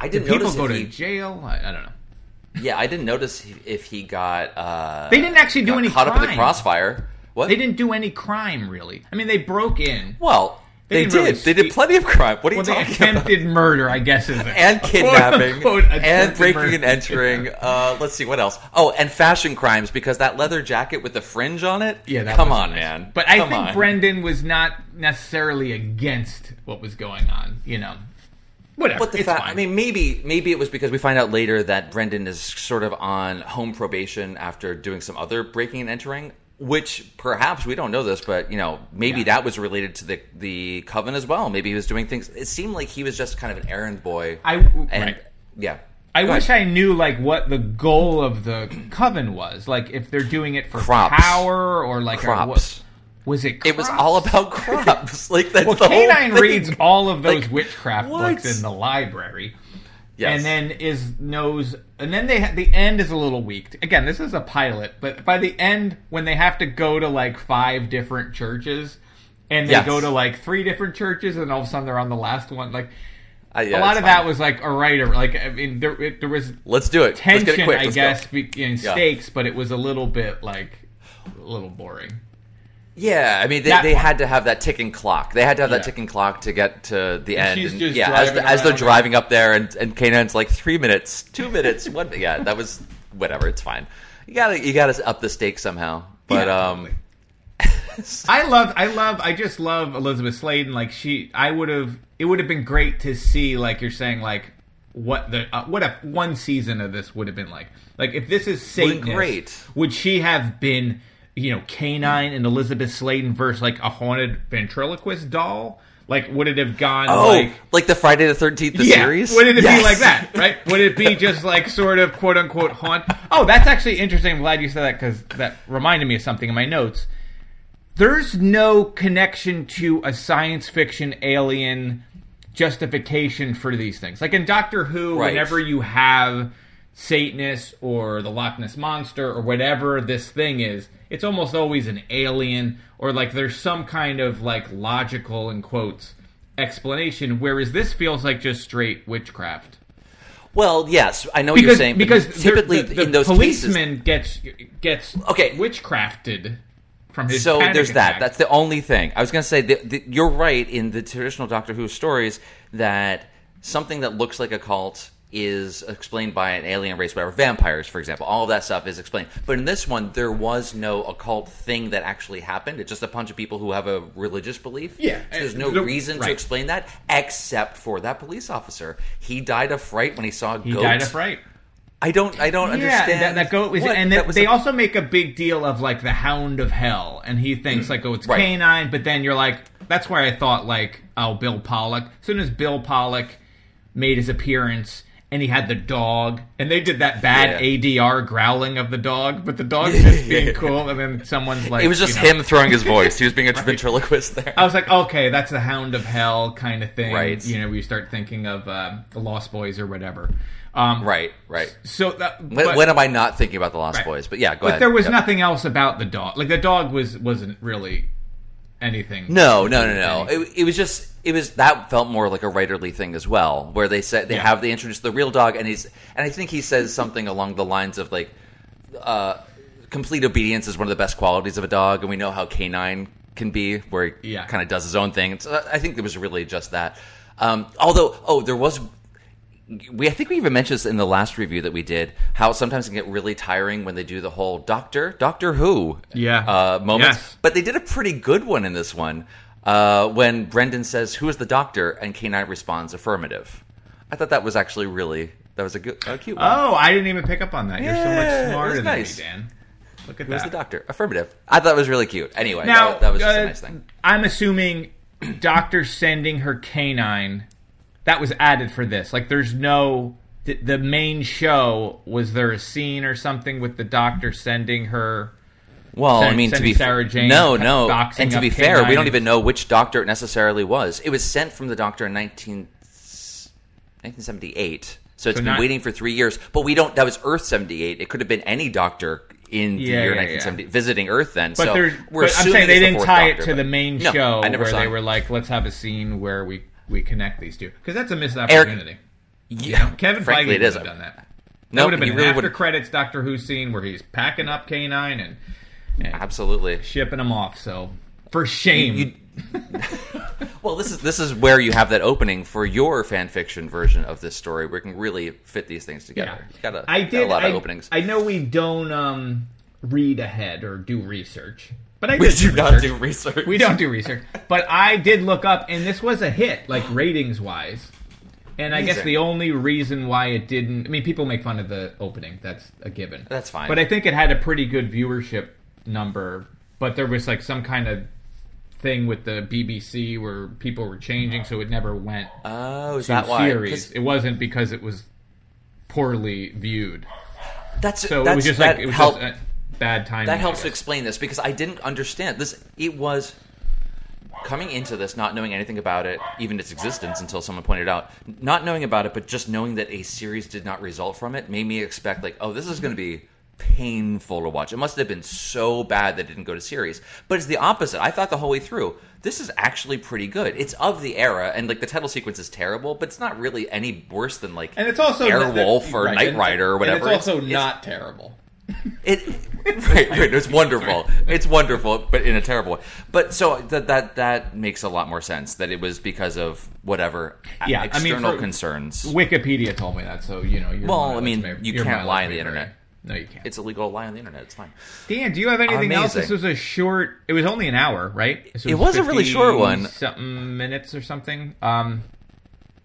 I didn't people notice go if to he, jail? I, I don't know. Yeah, I didn't notice if he got. Uh, They didn't actually do got any caught up in the crossfire. What? They didn't do any crime, really. I mean, they broke in. Well, They they, didn't really they did plenty of crime. What are you Well, they talking about? attempted murder, I guess, is (laughs) and kidnapping (laughs) quote, unquote, and breaking murder. and entering. Uh, let's see what else. Oh, and fashion crimes because that leather jacket with the fringe on it. Yeah, come on, nice. man. But I Come think on. Brendan was not necessarily against what was going on. You know, whatever. But the it's fact, fine. I mean, maybe maybe it was because we find out later that Brendan is sort of on home probation after doing some other breaking and entering, which perhaps we don't know this, but you know, maybe that was related to the the coven as well. Maybe he was doing things. It seemed like he was just kind of an errand boy. I and right. yeah, I Go wish ahead. I knew like what the goal of the coven was. Like if they're doing it for Crops. power or like Crops. what- was it? It was all about (laughs) crops. like that's Well, the whole Canine thing. reads all of those Like, witchcraft what? books in the library. Yes. And then is knows, and then they ha- the end is a little weak. Again, this is a pilot, but by the end, when they have to go to like five different churches, and they Yes. go to like three different churches, and all of a sudden they're on the last one. Like Uh, yeah, a lot of that was like, all right, or, like I mean, there it, there was Let's do it. Let's tension, get it quick. I guess, Go. in Yeah. stakes, but it was a little bit like a little boring. Yeah, I mean, they, That they part. had to have that ticking clock. They had to have that ticking clock to get to the And end. she's And, just yeah, as, driving as they're around. driving up there, and and K9's like three minutes, two minutes. (laughs) What? Yeah, that was whatever. It's fine. You gotta you gotta up the stakes somehow. But Yeah, um, (laughs) I love, I love, I just love Elizabeth Sladen. Like she, I would have, it would have been great to see, like you're saying, like what the uh, what a one season of this would have been like. Like if this is Would've Satan, great. would she have been, you know, K9 and Elizabeth Sladen versus like a haunted ventriloquist doll? Like, would it have gone Oh, like like, the Friday the Thirteenth the yeah, series? Would it Yes. be like that, (laughs) right? Would it be just like sort of quote unquote haunt? Oh, that's actually interesting. I'm glad you said that because that reminded me of something in my notes. There's no connection to a science fiction alien justification for these things. Like in Doctor Who, Right. whenever you have Satanists or the Loch Ness Monster or whatever this thing is, it's almost always an alien or like there's some kind of like logical in quotes explanation. Whereas this feels like just straight witchcraft. Well, yes, I know what you're Because saying. but because typically the, the, in those policeman gets gets Okay. witchcrafted from his so there's that. That's the only thing. I was going to say that you're right in the traditional Doctor Who stories that something that looks like a cult is explained by an alien race, whatever. Vampires, for example, all of that stuff is explained. But in this one, there was no occult thing that actually happened. It's just a bunch of people who have a religious belief. Yeah, So there's no the- reason to explain that except for that police officer. He died of fright when he saw a he goat. died of fright. I don't. I don't understand. That, that goat was, what- and that was they a- also make a big deal of like the Hound of Hell, and he thinks like, oh, it's Mm. Right. K9, but then you're like, that's where I thought like, oh, Bill Pollock. As soon as Bill Pollock made his appearance. And he had the dog, and they did that bad ADR growling of the dog, but the dog's (laughs) just being cool. And then someone's like, it was just you know- him throwing his voice. He was being a (laughs) ventriloquist there. I was like, okay, that's the Hound of Hell kind of thing, Right. You know, we start thinking of uh, the Lost Boys or whatever. Um, Right, right. So that, When, but- when am I not thinking about the Lost Right. Boys? But yeah, go ahead. but ahead. there was Yep. nothing else about the dog. Like the dog was wasn't really anything. No, no, no, no. It, it was just it was that felt more like a writerly thing as well, where they said they Yeah. have they introduce the real dog, and he's and I think he says something along the lines of like, uh, complete obedience is one of the best qualities of a dog, and we know how K9 can be, where he Yeah. kind of does his own thing. So I think it was really just that. Um, although, oh, there was we I think we even mentioned this in the last review that we did how sometimes it can get really tiring when they do the whole Doctor Doctor Who Yeah. uh, moments, Yes. but they did a pretty good one in this one uh, when Brendan says who is the Doctor and K9 responds affirmative. I thought that was actually really that was a good a cute one. Oh, I didn't even pick up on that. You're so much smarter than nice. me, Dan. Look at who is that. the Doctor affirmative. I thought it was really cute. Anyway, Now, that, that was just uh, a nice thing. I'm assuming Doctor sending her K9 that was added for this. Like, there's no the, the main show. Was there a scene or something with the Doctor sending her? Well, I mean, to be Sarah Jane no, no, and to be fair, we don't even know which Doctor it necessarily was. It was sent from the Doctor in 19, 1978, so it's So been not- waiting for three years. But we don't. That was Earth 78. It could have been any Doctor in the Yeah, year yeah, 1970 visiting Earth. Then, But so we're but I'm saying they didn't tie it to the main No, show I never where they it. were like, let's have a scene where we we connect these two because that's a missed Eric- opportunity. Yeah, Kevin frankly, Feige it would have done that. No, It would have been really after would. credits Doctor Who scene where he's packing up K9 and, and Absolutely. shipping them off. So for shame. You- (laughs) Well, this is this is where you have that opening for your fan fiction version of this story, where you can really fit these things together. You got a, I got did. a lot I, of openings. I know we don't um, read ahead or do research, but I We did do not do research. We don't do research, but I did look up, and this was a hit, like ratings wise. And I guess the only reason why it didn't, I mean, people make fun of the opening. That's a given. That's fine. But I think it had a pretty good viewership number. But there was like some kind of thing with the BBC where people were changing, so it never went Oh, is that why? series. It wasn't because it was poorly viewed. That's So that's, it was just like it was help- just a bad timing. that helps to explain this because I didn't understand this. It was coming into this not knowing anything about it, even its existence until someone pointed out. Not knowing about it, but just knowing that a series did not result from it made me expect like, oh, this is going to be painful to watch. It must have been so bad that it didn't go to series. But it's the opposite. I thought the whole way through, this is actually pretty good. It's of the era, and like the title sequence is terrible, but it's not really any worse than like And it's also Airwolf or right, Knight Rider or and whatever. it's also It's- not terrible. It (laughs) right, right, it's wonderful. It's wonderful, but in a terrible way. But so that that that makes a lot more sense that it was because of whatever Yeah, I mean, external for- concerns. Wikipedia told me that, so you know. Your Well, I mean, may- you can't lie on the vary. internet. No, you can't. It's illegal to lie on the internet. It's fine. Dan, do you have anything else? This was a short. It was only an hour, right? This It was a really short one. Something minutes or something. Um,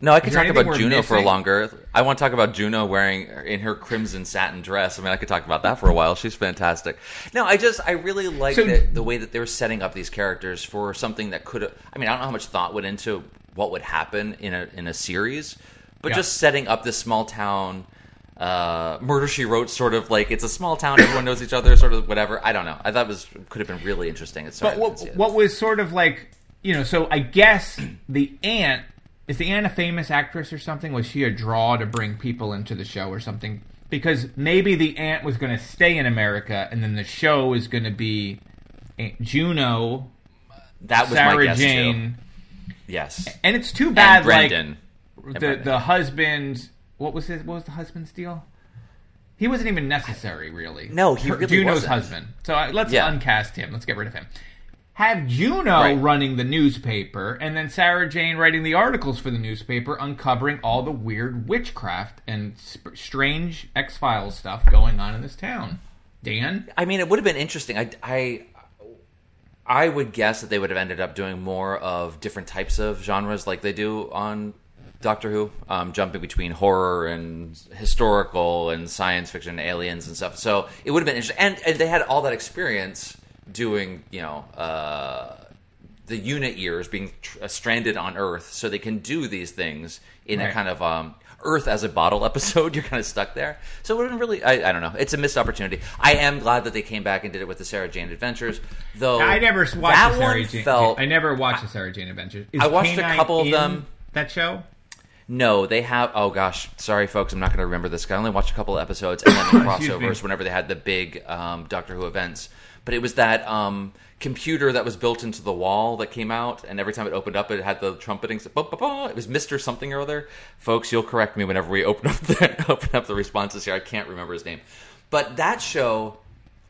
No, I could talk about Juno for longer. I want to talk about Juno wearing in her crimson satin dress. I mean, I could talk about that for a while. She's fantastic. No, I just I really like So- the, way that they were setting up these characters for something that could. I mean, I don't know how much thought went into what would happen in a in a series, but Yeah. just setting up this small town. Uh, Murder She Wrote, sort of like it's a small town, everyone knows each other, sort of whatever. I don't know. I thought it was could have been really interesting. It's But what, what was sort of like, you know, so I guess the aunt is the aunt a famous actress or something? Was she a draw to bring people into the show or something? Because maybe the aunt was going to stay in America, and then the show is going to be Aunt Juno, that was Sarah my guess Jane, too. Yes, and it's too bad. and Brendan. like the Brendan. the husband. What was his? What was the husband's deal? He wasn't even necessary, really. No, he really Juno's wasn't. husband. So uh, let's Yeah. uncast him. Let's get rid of him. Have Juno Right. running the newspaper, and then Sarah Jane writing the articles for the newspaper, uncovering all the weird witchcraft and sp- strange X Files stuff going on in this town. Dan, I mean, it would have been interesting. I, I, I would guess that they would have ended up doing more of different types of genres, like they do on Doctor Who, um, jumping between horror and historical and science fiction, and aliens and stuff. So it would have been interesting, and, and they had all that experience doing, you know. Uh, the unit years being tr- uh, stranded on Earth, so they can do these things in a kind of um, Earth as a bottle (laughs) episode. You're kind of stuck there, so it would have been really. I, I don't know. It's a missed opportunity. I am glad that they came back and did it with the Sarah Jane Adventures, though. I never watched that the Sarah one Jane. Felt, I never watched the Sarah Jane Adventures. Is I watched a K9 couple of them. That show. No, they have. Oh gosh, sorry folks, I'm not going to remember this. I only watched a couple of episodes and then the (coughs) crossovers whenever they had the big um, Doctor Who events. But it was that um, computer that was built into the wall that came out, and every time it opened up, it had the trumpeting. Bah, bah, bah. It was Mister something or other. Folks, you'll correct me whenever we open up (laughs) the open up the responses here. I can't remember his name, but that show,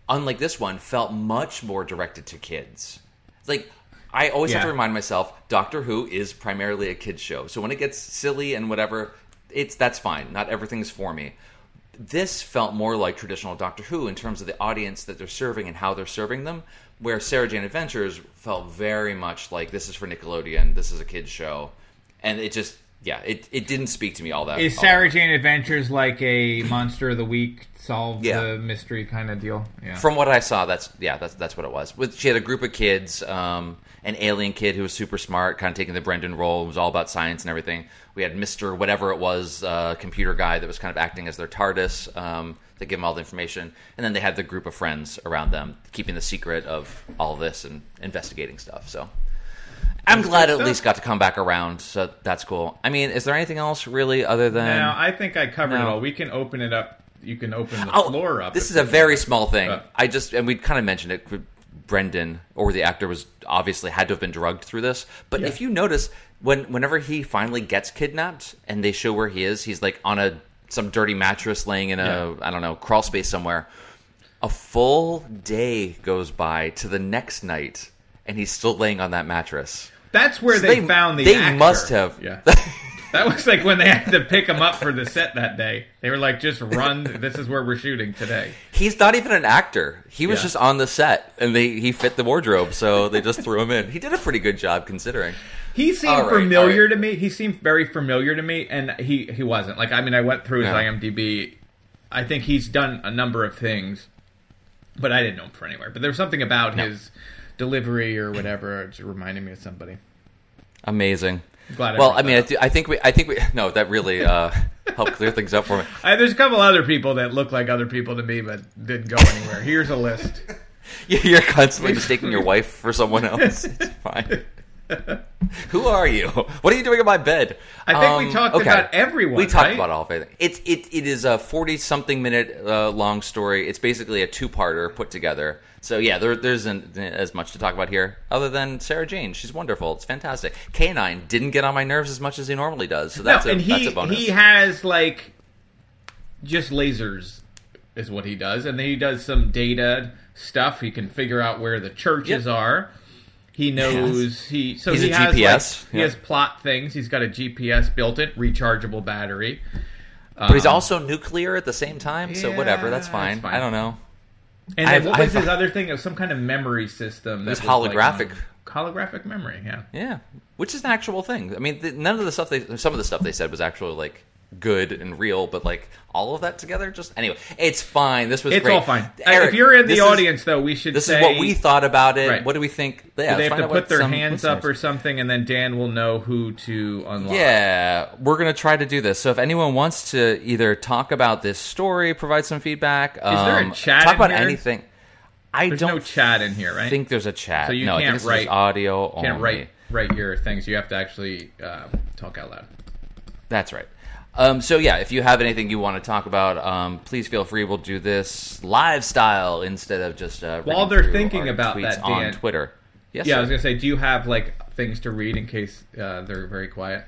unlike this one, felt much more directed to kids. Like I always have to remind myself, Doctor Who is primarily a kids show. So when it gets silly and whatever, it's that's fine. Not everything's for me. This felt more like traditional Doctor Who in terms of the audience that they're serving and how they're serving them. Where Sarah Jane Adventures felt very much like this is for Nickelodeon, this is a kids show, and it just yeah, it, it didn't speak to me all that. Is all Sarah Jane Adventures like a Monster of the Week solve Yeah. the mystery kind of deal? Yeah. From what I saw, that's yeah, that's that's what it was. With she had a group of kids, um, an alien kid who was super smart, kind of taking the Brendan role. It was all about science and everything. We had Mister whatever it was, uh, computer guy that was kind of acting as their TARDIS um, to give them all the information, and then they had the group of friends around them, keeping the secret of all this and investigating stuff. So. I'm glad at stuff. least got to come back around, so that's cool. I mean, is there anything else really other than? now I think I covered it all. We can open it up. You can open the Oh, floor up. This is a very small thing. Uh, I just and we kind of mentioned it. Brendan or the actor was obviously had to have been drugged through this. But Yeah. if you notice, when whenever he finally gets kidnapped and they show where he is, he's like on a some dirty mattress laying in a Yeah. I don't know crawl space somewhere. A full day goes by to the next night, and he's still laying on that mattress. That's where So they, they- found the. they actor. must have. Yeah. (laughs) that was like when they had to pick him up for the set that day. They were like, "Just run. This is where we're shooting today." He's not even an actor. He was Yeah. just on the set, and they he fit the wardrobe, so they just threw him in. He did a pretty good job considering. He seemed right, familiar right. to me. He seemed very familiar to me, and he he wasn't. Like I mean, I went through his. IMDb. I think he's done a number of things, but I didn't know him for anywhere. But there was something about No. his delivery or whatever, it just reminded me of somebody. Amazing. Glad I well, I mean, I, th- I think we, I think we, no, that really uh, (laughs) helped clear things up for me. I, there's a couple other people that look like other people to me, but didn't go anywhere. Here's a list. (laughs) You're constantly mistaking your wife for someone else. It's fine. (laughs) Who are you? What are you doing in my bed? I think we talked about everyone, We talked right? about all of it. It's it it is a forty something minute uh, long story. It's basically a two parter put together. So yeah, there there isn't as much to talk about here, other than Sarah Jane. She's wonderful. It's fantastic. K9 didn't get on my nerves as much as he normally does. So that's no, a and he that's a bonus. he has like just lasers is what he does, and then he does some data stuff. He can figure out where the churches Yep. are. He knows he so He's he a has GPS, like, he yeah. has plot things. He's got a GPS built in, rechargeable battery. but he's Um, also nuclear at the same time. so whatever, that's fine. that's fine. I don't know. And then I've- what was I've- his other thing? It was some kind of memory system. It was that like, holographic. holographic memory. Yeah. Yeah, which is an actual thing. I mean, th- none of the stuff they, some of the stuff they said was actually like good and real, but like all of that together, just anyway, it's fine. This was It's great. all fine. Eric, if you're in the this is- audience, though, we should this say is what we thought about it. Right. What do we think? Yeah, they have to put their hands listeners- up or something, and then Dan will know who to unlock. Yeah, we're gonna try to do this. So if anyone wants to either talk about this story, provide some feedback, is there a chat Talk about here? anything. I There's don't no chat in here, right? think there's a chat. So you no, can't write audio only. Can't write write your things. You have to actually uh, talk out loud. That's right. Um, so yeah, if you have anything you want to talk about, um, please feel free. We'll do this live style instead of just uh, While they're thinking about tweets that, on Twitter. Yes, yeah, I was gonna say, do you have like things to read in case uh, they're very quiet?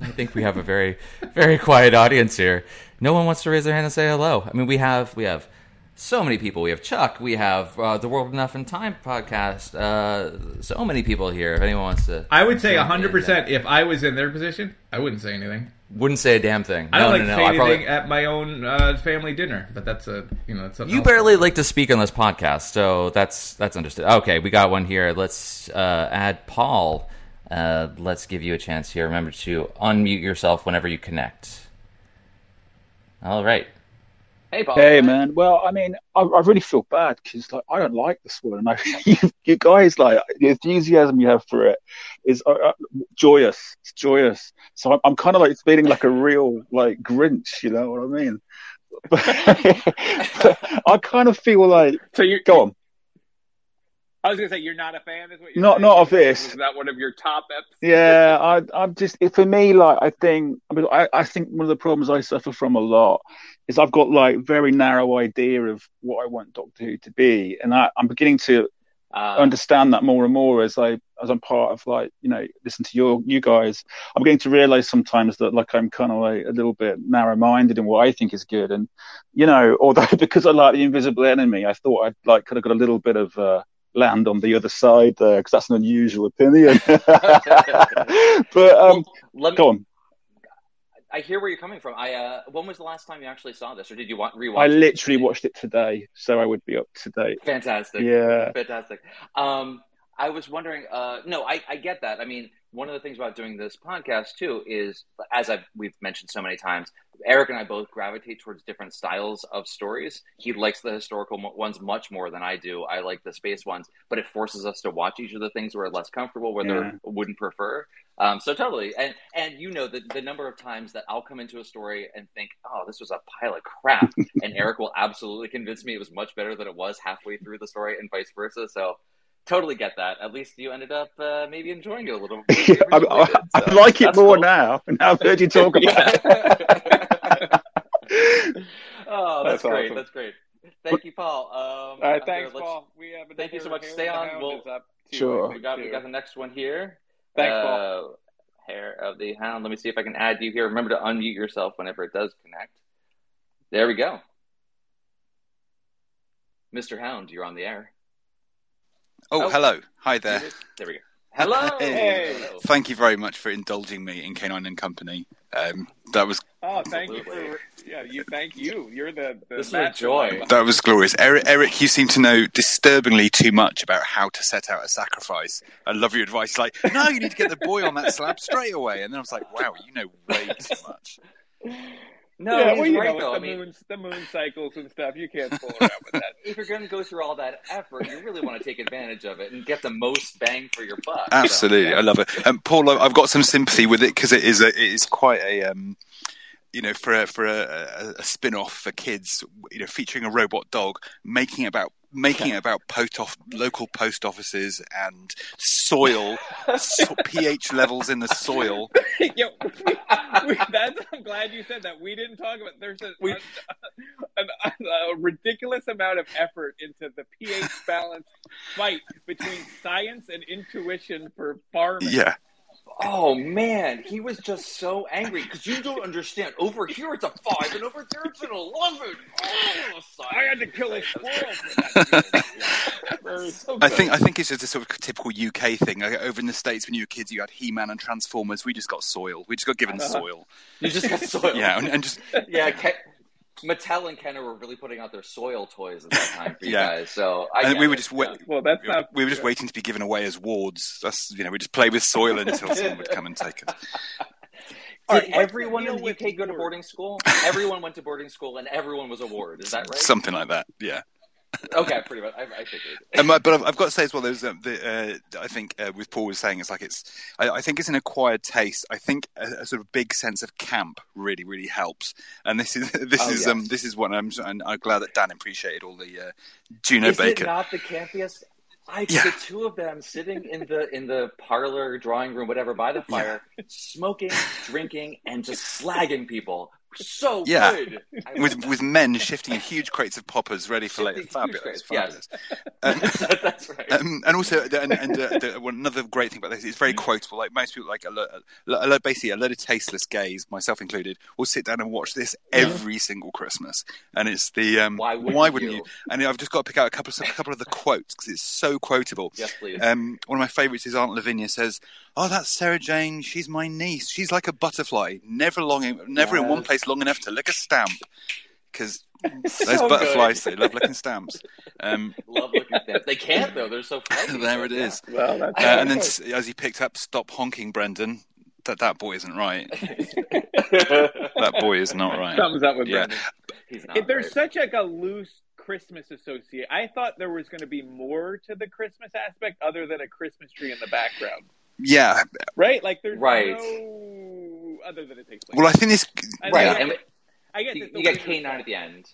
I think we have a very, very quiet audience here. No one wants to raise their hand and say hello. I mean, we have we have so many people. We have Chuck. We have uh, the World Enough in Time podcast. Uh, so many people here. If anyone wants to, I would say hundred percent. If I was in their position, I wouldn't say anything. Wouldn't say a damn thing. I don't no, like no, to no. say I anything probably, at my own uh, family dinner, but that's a you know that's something you else. barely like to speak on this podcast, so that's that's understood. Okay, we got one here. Let's uh, add Paul. Uh, let's give you a chance here. Remember to unmute yourself whenever you connect. All right. Hey, Paul. Hey man, well, I mean, I, I really feel bad because like I don't like this one, and I, you, you guys like the enthusiasm you have for it is uh, uh, joyous. It's joyous. So I'm, I'm kind of like feeling like a real like Grinch, you know what I mean? (laughs) (laughs) I kind of feel like So you're go on. I was gonna say you're not a fan, is what you're Not saying? not of this. Is that one of your top eps? Yeah, I, I'm just for me. Like I think, I mean, I, I think one of the problems I suffer from a lot is I've got like very narrow idea of what I want Doctor Who to be, and I, I'm beginning to Uh, understand that more and more as I as I'm part of like you know listen to your you guys. I'm beginning to realize sometimes that like I'm kind of like a little bit narrow minded in what I think is good, and you know, (laughs) although because I like the Invisible Enemy, I thought I'd like could have got a little bit of. Uh, land on the other side there because that's an unusual opinion (laughs) (laughs) but um Let me, go on I hear where you're coming from. I uh, when was the last time you actually saw this, or did you want rewatch? I it? literally watched it today, so I would be up to date. Fantastic. Yeah. Fantastic. Um, I was wondering. Uh, no, I, I get that. I mean, one of the things about doing this podcast too is, as I've we've mentioned so many times, Eric and I both gravitate towards different styles of stories. He likes the historical ones much more than I do. I like the space ones, but it forces us to watch each of the things we're less comfortable with Yeah. or wouldn't prefer. Um, so totally, and and you know the the number of times that I'll come into a story and think, oh, this was a pile of crap, (laughs) and Eric will absolutely convince me it was much better than it was halfway through the story, and vice versa. So totally get that. At least you ended up uh, maybe enjoying it a little. bit. (laughs) I, I, did, I like it more cool. now. Now I've heard you talk (laughs) about it. Oh, that's, That's great. awesome. That's great. Thank you, Paul. Um, All right, uh, thanks, Paul. We have Thank you so much. Stay on. We'll- is up Sure. We got we got the next one here. Thanks, uh, Paul. Hair of the Hound. Let me see if I can add you here. Remember to unmute yourself whenever it does connect. There we go. Mr. Hound, you're on the air. Oh, Oh. hello. Hi there. There we go. (laughs) Hello. Hey. Hello. Thank you very much for indulging me in K9 and Company. Um, that was Oh, thank you for yeah. You thank you. You're the, the This is a joy. that was glorious. Eric, Eric, you seem to know disturbingly too much about how to set out a sacrifice. I love your advice. Like, no, you need to get the boy on that slab straight away. And then I was like, wow, you know way too much. (laughs) No, yeah, he's well, you right know, though. with I the mean, moon, the moon cycles and stuff. You can't fool (laughs) around with that. if you're going to go through all that effort, you really want to take advantage of it and get the most bang for your buck. So, Absolutely, yeah. I love it. Um, Paul, I- I've got some sympathy with it because it is a, it is quite a um, you know for a, for a, a, a spin off for kids, you know, featuring a robot dog, making about making it about post off, local post offices and soil, so, (laughs) pH levels in the soil. (laughs) Yo, we, (laughs) we, that's, I'm glad you said that. We didn't talk about. There's a, a, a, a ridiculous amount of effort into the pH balance fight between science and intuition for farming. Yeah, Oh man, he was just so angry because you don't understand. Over here it's a five, and over there it's an eleven. Oh, I had to kill a squirrel for that. (laughs) So I think I think it's just a sort of typical UK thing. Like, over in the states, when you were kids, you had He Man and Transformers. We just got soil. We just got given Uh-huh. soil. You just got soiled. (laughs) Yeah, and, and just yeah. Ke- Mattel and Kenner were really putting out their soil toys at that time for you (laughs) Yeah. guys. So I and we were just wait, Yeah. Well, that's not. we were just waiting to be given away as wards. That's you know we just play with soil until someone would come and take us. (laughs) Did Alright, what's everyone the in the UK go to boarding school? (laughs) everyone went to boarding school, and everyone was a ward. Is that right? Something like that. Yeah. Okay, pretty much. I, I figured. (laughs) Um, but I've, I've got to say as well, there's um, the, uh, I think uh, with Paul was saying, it's like it's. I, I think it's an acquired taste. I think a, a sort of big sense of camp really, really helps. And this is (laughs) this Oh, is um this is what I'm. And I'm glad that Dan appreciated all the uh, Juno Is Baker. it not the campiest? I Yeah. the two of them sitting in the in the parlor, drawing room, whatever, by the fire, smoking, drinking, and just slagging people. So Yeah. good. (laughs) With that. with men shifting huge crates of poppers ready for later. Shifting Fabulous, crates, fabulous. yes. (laughs) Um, That's right. Um, and also, and, and uh, the, one- another great thing about this, is it's very quotable. Like most people, like a, lo- a, lo- basically a load of tasteless gays, myself included, will sit down and watch this every single Christmas. And it's the um, Why wouldn't you? you? And I've just got to pick out a couple, of, a couple of the quotes because it's so quotable. Yes, please. Um, one of my favourites is Aunt Lavinia says, "Oh, that's Sarah Jane. She's my niece. She's like a butterfly, never long, never in one place long enough to lick a stamp." Because (laughs) those So butterflies, good. they love licking stamps. Um, Love looking stamps. They can't though; they're so (laughs) fuzzy. there it is. Yeah. Well, that's Uh, and then as he picked up, stop honking, Brendan. That that boy isn't right. (laughs) That boy is not right. thumbs up with Yeah. Brendan. If there's right. such like a loose Christmas associate, I thought there was going to be more to the Christmas aspect other than a Christmas tree in the background, Yeah. right? Like there's Right. no other than it takes place. Well, I think this. I, right, I, and get- I guess you, you get winter K9 at the solstice- end.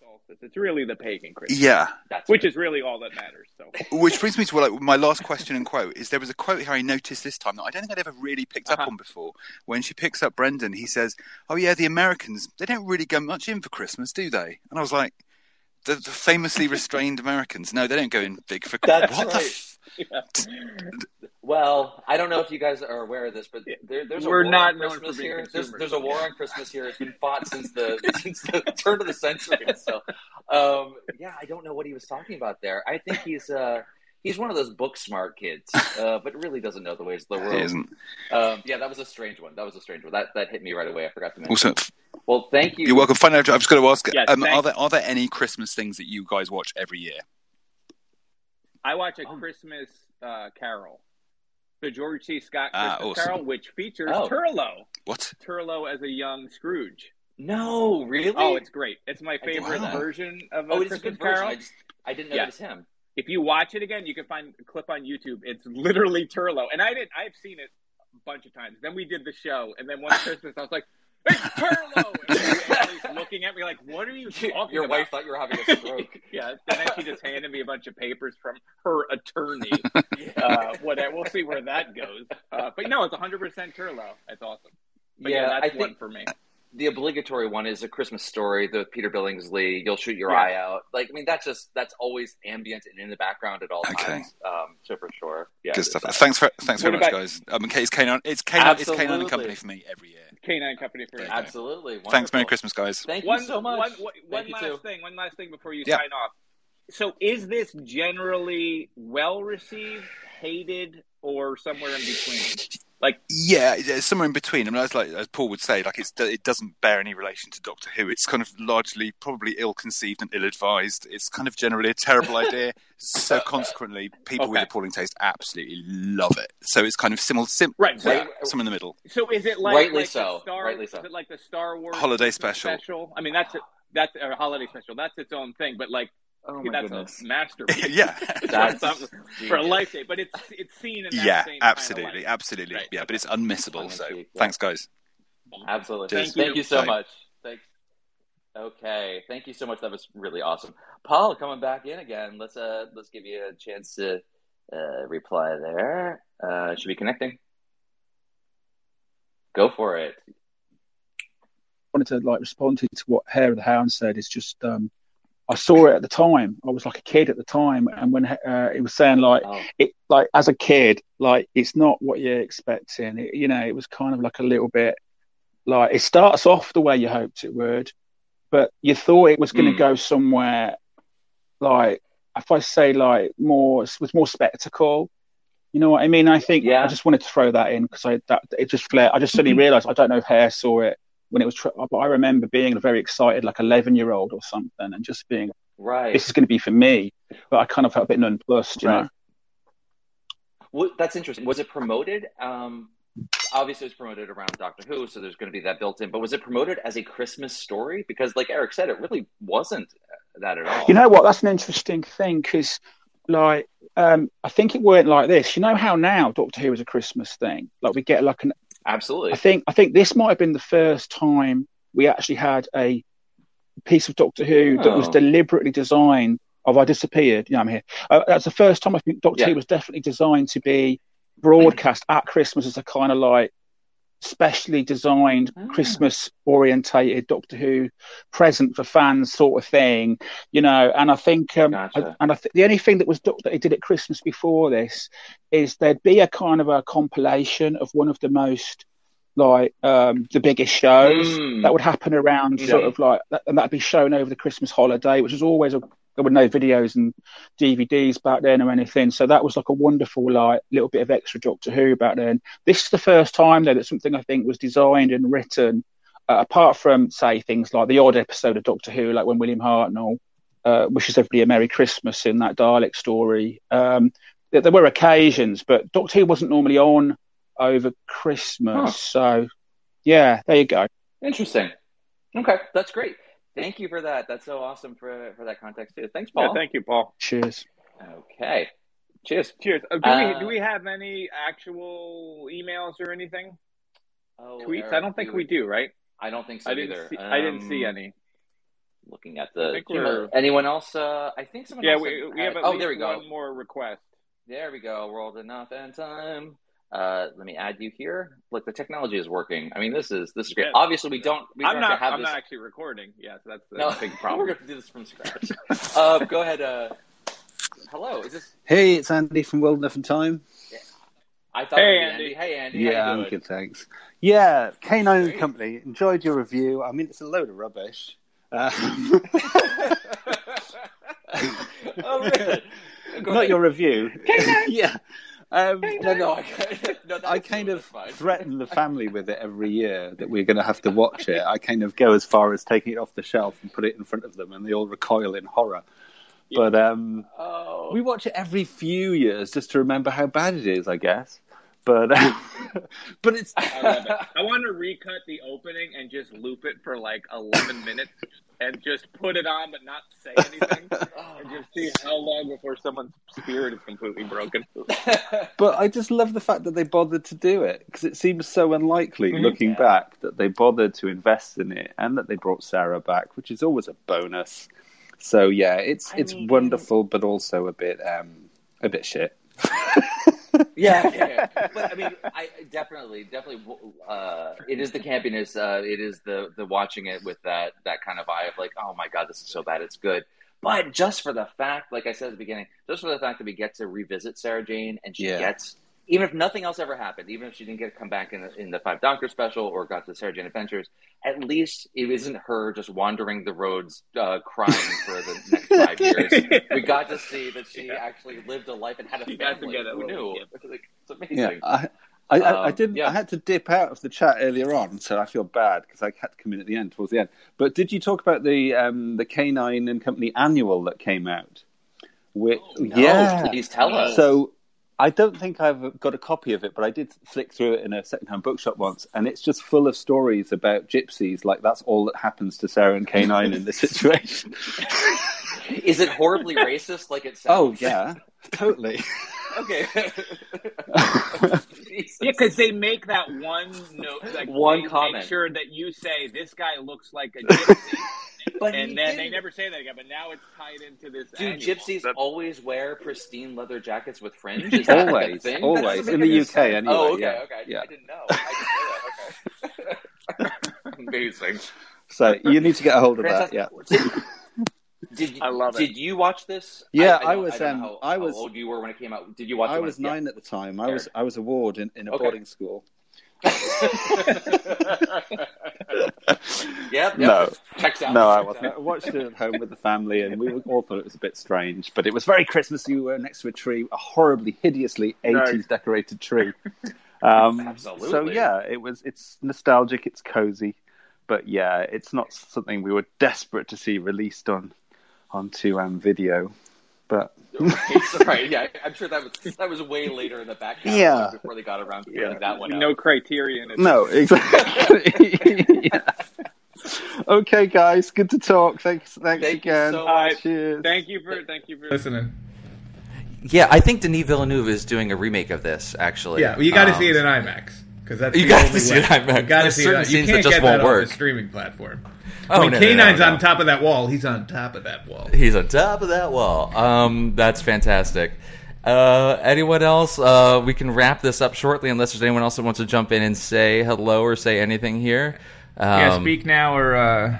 solstice. It's really the pagan Christmas, Yeah. That's which is really all that matters. So (laughs) Which brings me to what, my last question and quote is there was a quote here I noticed this time that I don't think I'd ever really picked up Uh-huh. on before. When she picks up Brendan, he says, "Oh yeah, the Americans they don't really go much in for Christmas, do they?" And I was like, "The, the famously restrained Americans, no, they don't go in big for That's what the right. F- (laughs) Well, I don't know if you guys are aware of this, but there, there's a We're war not on Christmas here. There's, there's a war on Christmas here. It's been fought since the (laughs) since the turn of the century. So, um, yeah, I don't know what he was talking about there. I think he's uh, he's one of those book smart kids, uh, but really doesn't know the ways of the He world. isn't. Um, yeah, that was a strange one. That was a strange one. That that hit me right away. I forgot to mention. Also, well, thank you. you're welcome. Finally, I've just got to ask: Yes, um, Are there are there any Christmas things that you guys watch every year? I watch a Christmas uh, Carol, the George C. Scott Ah, Christmas awesome. Carol, which features Oh. Turlough. What? Turlough as a young Scrooge. No, really? Oh, it's great. It's my favorite know that. version of a oh, it's a Christmas good version. Carol. I just I didn't know Yeah. it was him. If you watch it again, you can find a clip on YouTube. It's literally Turlough, and I did. I've seen it a bunch of times. Then we did the show, and then one (laughs) Christmas I was like, "It's Turlough!" (laughs) (laughs) Looking at me like, "What are you (laughs) talking Your about?" wife thought you were having a (laughs) stroke. yeah, and then she just handed me a bunch of papers from her attorney. uh, whatever. We'll see where that goes. Uh, but no, it's 100% Turlough. That's awesome. But yeah, Yeah, that's I one think- for me. The obligatory one is a Christmas story, the Peter Billingsley, you'll shoot your Yeah. eye out. Like, I mean, that's just, that's always ambient and in the background at all Okay. times. Um, so for sure. Yeah. Good stuff. it's- Thanks for thanks very What much, about- guys. Um, okay, it's K9. It's K9. It's K9 and Company for me every year. K9 Company for me. Absolutely. Thanks. Merry Christmas, guys. Thank One, you so much. one, one, Thank one you last too. thing. One last thing before you Yeah. sign off. So, is this generally well received, hated, or somewhere in between? (laughs) Like, Yeah, it's somewhere in between. I mean, as like as Paul would say, like it's it doesn't bear any relation to Doctor Who. It's kind of largely probably ill-conceived and ill-advised. It's kind of generally a terrible idea. (laughs) So consequently, people with appalling taste absolutely love it. So it's kind of similar, sim- Right, so- yeah, somewhere in the middle. so is it like Rightly like so. The Star, Rightly so. Is it like the Star Wars Holiday Christmas special. I mean, that's a, that's a holiday special. That's its own thing. But like, Oh my that's goodness. a (laughs) masterpiece. yeah, (laughs) That's for a life day. But it's it's seen in that yeah, same kind of absolutely, absolutely. Right. Yeah, but it's unmissable. So cheek, yeah. thanks, guys. Absolutely. Cheers. Thank you, so Bye. much. Thanks. Okay. Thank you so much. That was really awesome. Paul, coming back in again. Let's uh let's give you a chance to uh, reply there. Uh, should be connecting. Go for it. I wanted to like respond to, to what Hair of the Hound said is just um, I saw it at the time. I was like a kid at the time, and when uh, it was saying like Oh, it, like as a kid, like it's not what you're expecting. It, you know, it was kind of like a little bit like it starts off the way you hoped it would, but you thought it was going to Mm. go somewhere like if I say like more with more spectacle. You know what I mean? I think Yeah. I just wanted to throw that in because I that it just flared. I just suddenly Mm-hmm. realised I don't know if Hair saw it when it was. But I remember being a very excited, like eleven year old or something, and just being, right. this is going to be for me. But I kind of felt a bit nonplussed, you Right. know. Well, that's interesting. Was it promoted? Um, obviously, it was promoted around Doctor Who, so there's going to be that built in. But was it promoted as a Christmas story? Because, like Eric said, it really wasn't that at all. You know what? That's an interesting thing because, like, um, I think it weren't like this. You know how now Doctor Who is a Christmas thing. Like we get like an. Absolutely. I think I think this might have been the first time we actually had a piece of Doctor Who that was Oh. deliberately designed. Have I disappeared? Yeah, I'm here. Uh, that's the first time I think Doctor Yeah. Who was definitely designed to be broadcast at Christmas as a kind of like specially designed Ah. Christmas orientated Doctor Who present for fans sort of thing, you know. And I think, um, Gotcha. and I think the only thing that was that he did at Christmas before this is there'd be a kind of a compilation of one of the most like um the biggest shows Mm. that would happen around sort of like and that'd be shown over the Christmas holiday, which was always a there were no videos and DVDs back then or anything. So that was like a wonderful, like little bit of extra Doctor Who back then. This is the first time though that something I think was designed and written, uh, apart from say things like the odd episode of Doctor Who, like when William Hartnell uh, wishes everybody a Merry Christmas in that Dalek story. Um, there, there were occasions, but Doctor Who wasn't normally on over Christmas. Huh. So yeah, there you go. Interesting. Okay, that's great. Thank you for that. That's so awesome for for that context too. Thanks, Paul. Yeah, thank you, Paul. Cheers. Okay. Cheers. Cheers. Uh, do, Uh, we, do we have any actual emails or anything? Oh, Tweets? Eric, I don't think you we do, right? I don't think so I didn't either. see. I didn't see Um, any. Looking at the think do you we're- know- anyone else? Uh, I think someone Yeah, else. we, had- we have at oh, least there we go. one more request. There we go. World enough and time. Uh, let me add you here. Look, the technology is working. I mean, this is this is great. Yeah. Obviously, we don't. We I'm don't not. have I'm this. not actually recording. Yes, that's the no, big (laughs) problem. We're going to do this from scratch. uh, go ahead. Uh, hello. Is this? Hey, it's Andy from World Enough and Time. I thought Hey, it would be Andy. Andy. Hey, Andy. yeah, I'm good, thanks. Yeah, K9 and Great. Company. Enjoyed your review. I mean, it's a load of rubbish. Uh, (laughs) (laughs) oh, really? Not ahead. your review. yeah. Um, No, no, I, (laughs) no, I kind of fine. threaten the family with it every year that we're going to have to watch it. (laughs) I kind of go as far as taking it off the shelf and put it in front of them, and they all recoil in horror. But um, Oh. we watch it every few years just to remember how bad it is, I guess. But (laughs) but it's I love it. I want to recut the opening and just loop it for like 11 minutes and just put it on but not say anything (laughs) and just see how long before someone's spirit is completely broken. (laughs) But I just love the fact that they bothered to do it because it seems so unlikely, Mhm. looking back, that they bothered to invest in it and that they brought Sarah back, which is always a bonus. So yeah, it's I it's mean- wonderful, but also a bit um a bit shit. (laughs) yeah, yeah. But I mean, I definitely, definitely, uh, it is the campiness. Uh, it is the the watching it with that that kind of eye of like, oh my god, this is so bad, it's good. But just for the fact, like I said at the beginning, just for the fact that we get to revisit Sarah Jane and she Yeah. gets, even if nothing else ever happened, even if she didn't get to come back in the, in the Five Doctor special or got to Sarah Jane Adventures, at least it isn't her just wandering the roads uh, crying for the (laughs) next five years. (laughs) We got to see that she Yeah. actually lived a life and had a She got to family. get Who little knew? gift. (laughs) Like, it's amazing. Yeah, I I, I, I Um, didn't. yeah. I had to dip out of the chat earlier on, so I feel bad because I had to come in at the end, towards the end. But did you talk about the um the K9 and Company annual that came out? Which, Oh, No, yeah, please tell us. So I don't think I've got a copy of it, but I did flick through it in a secondhand bookshop once, and it's just full of stories about gypsies. Like that's all that happens to Sarah and K9 in this situation. (laughs) Is it horribly (laughs) racist like it oh, sounds? oh yeah, totally. Okay. (laughs) Yeah, because they make that one note, like One comment. Make sure that you say this guy looks like a gypsy, (laughs) But and then they didn't. never say that again. But now it's tied into this. Do annual. gypsies That's- always wear pristine leather jackets with fringe? Is that Always, thing? always. In the UK sense. anyway, Oh, okay, yeah, okay. yeah. I didn't know. I didn't know that. Okay. Amazing. So you need to get a hold of that. Fantastic. Yeah. Did you, I love it. Did you watch this? Yeah, I, I don't- was, don't um, how, I how old you were when it came out. Did you watch? I when was it- yeah. nine at the time. I was I was a ward in, in a Okay. boarding school. (laughs) Yep, yep. No, Checks out. no, I wasn't. I watched it at home with the family, and we all thought it was a bit strange. But it was very Christmassy. We were next to a tree, a horribly, hideously eighties decorated tree. Um, (laughs) So yeah, it was. It's nostalgic. It's cozy, but yeah, it's not something we were desperate to see released on onto um, video. But (laughs) right, yeah, I'm sure that was that was way later in the back Yeah. before they got around to Yeah. putting that one out. No criterion. no, exactly. (laughs) (laughs) Yeah. Okay, guys, good to talk. Thanks, thanks Thank you again. so All right. Cheers. Thank you for thank you for Listening. Yeah, I think Denis Villeneuve is doing a remake of this. Actually, Yeah, well, you got to Um, see it in IMAX because that's You gotta see way. it IMAX. You got to see certain it. You can't that just get won't that work. off the streaming platform. Oh, I mean, no, no, no, no. on top of that wall. He's on top of that wall. He's on top of that wall. Um, that's fantastic. Uh, anyone else? Uh, we can wrap this up shortly, unless there's anyone else that wants to jump in and say hello or say anything here. Um, yeah, speak now or uh,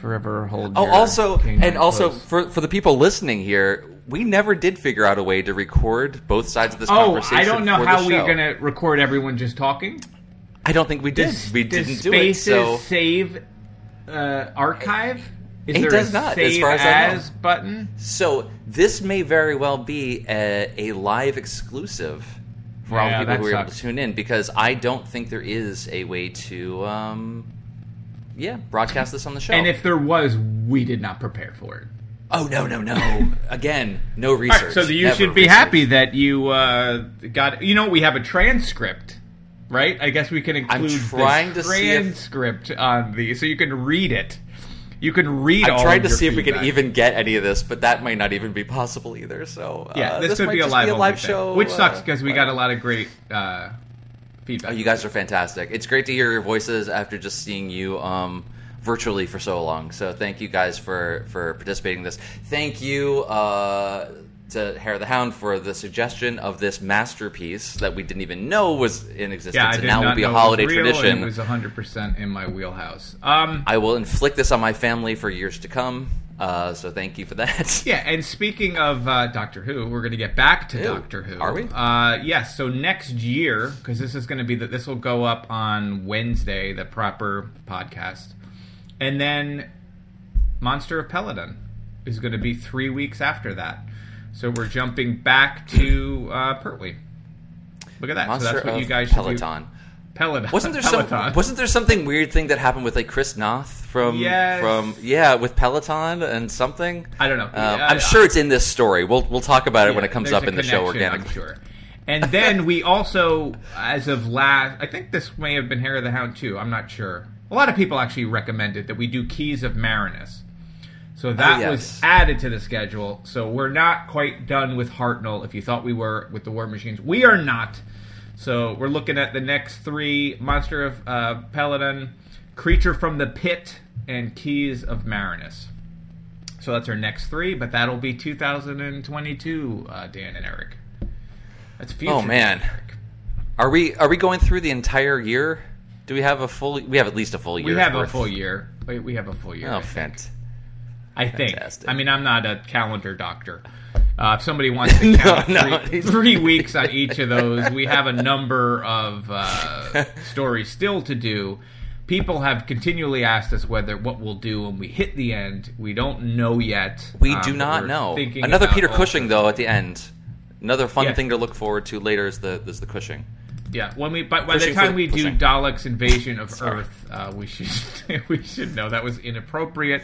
forever hold. Oh, your also, K9 and also for for the people listening here, we never did figure out a way to record both sides of this Oh, conversation. I don't know how we're gonna record everyone just talking. I don't think we did. Does, we didn't do it. So save uh, archive? Is It there does a not, save as far as I know. as button? So this may very well be a, a live exclusive for all the people who are able to tune in because I don't think there is a way to, um, yeah, broadcast this on the show. And if there was, we did not prepare for it. Oh no no no! Again, no research. right, so you should be research. happy that you uh, got. You know, we have a transcript, right? I guess we can I'm include trying the to see if- transcript on the so you can read it. You can read. I all tried of to see if we can even get any of this, but that might not even be possible either. So Yeah, uh, this, could might be a live, be a live show, which uh, sucks because we got a lot of great uh, feedback. Oh, you guys are fantastic. It's great to hear your voices after just seeing you um, virtually for so long. So thank you guys for for participating in this. Thank you uh, to Hair the Hound for the suggestion of this masterpiece that we didn't even know was in existence, yeah, and now will be a it holiday real, tradition. It was 100 percent in my wheelhouse. Um, I will inflict this on my family for years to come. Uh, so thank you for that. (laughs) Yeah, and speaking of uh, Doctor Who, we're going to get back to Ew, Doctor Who. are we? Uh, yes. So next year, because this is going to be that this will go up on Wednesday, the proper podcast, and then Monster of Peladon is going to be three weeks after that. So we're jumping back to uh, Pertwee. Look at that. Monster so that's what of you guys should do. Peloton. Wasn't there Peloton. some? Wasn't there something weird thing that happened with like Chris Noth from Yes. from yeah with Peloton and something? I don't know. Um, Yeah, I'm I- sure it's in this story. We'll we'll talk about it when it comes up in the show organically. I'm sure. And then we also, as of last, I think this may have been Hair of the Hound too. I'm not sure. A lot of people actually recommended that we do Keys of Marinus. So that Oh, yes. was added to the schedule. So we're not quite done with Hartnell. If you thought we were with the War Machines, we are not. So we're looking at the next three: Monster of uh, Peladon, Creature from the Pit, and Keys of Marinus. So that's our next three, but that'll be 2022, uh, Dan and Eric. That's future. Oh man, are we are we going through the entire year? Do we have a full? We have at least a full year. We have a full year. We we have a full year. Oh, I think. fant- I think. fantastic. I mean, I'm not a calendar doctor. Uh, if somebody wants (laughs) to count no, three, he's- (laughs) three weeks on each of those, we have a number of uh, (laughs) stories still to do. People have continually asked us whether what we'll do when we hit the end. We don't know yet. We um, do not know. Another Peter Cushing though at the end. Another fun Yeah. thing to look forward to later is the is the Cushing. Yeah, when we by, by the time we do pushing. Daleks' invasion of Earth, uh, we should (laughs) we should know that was inappropriate.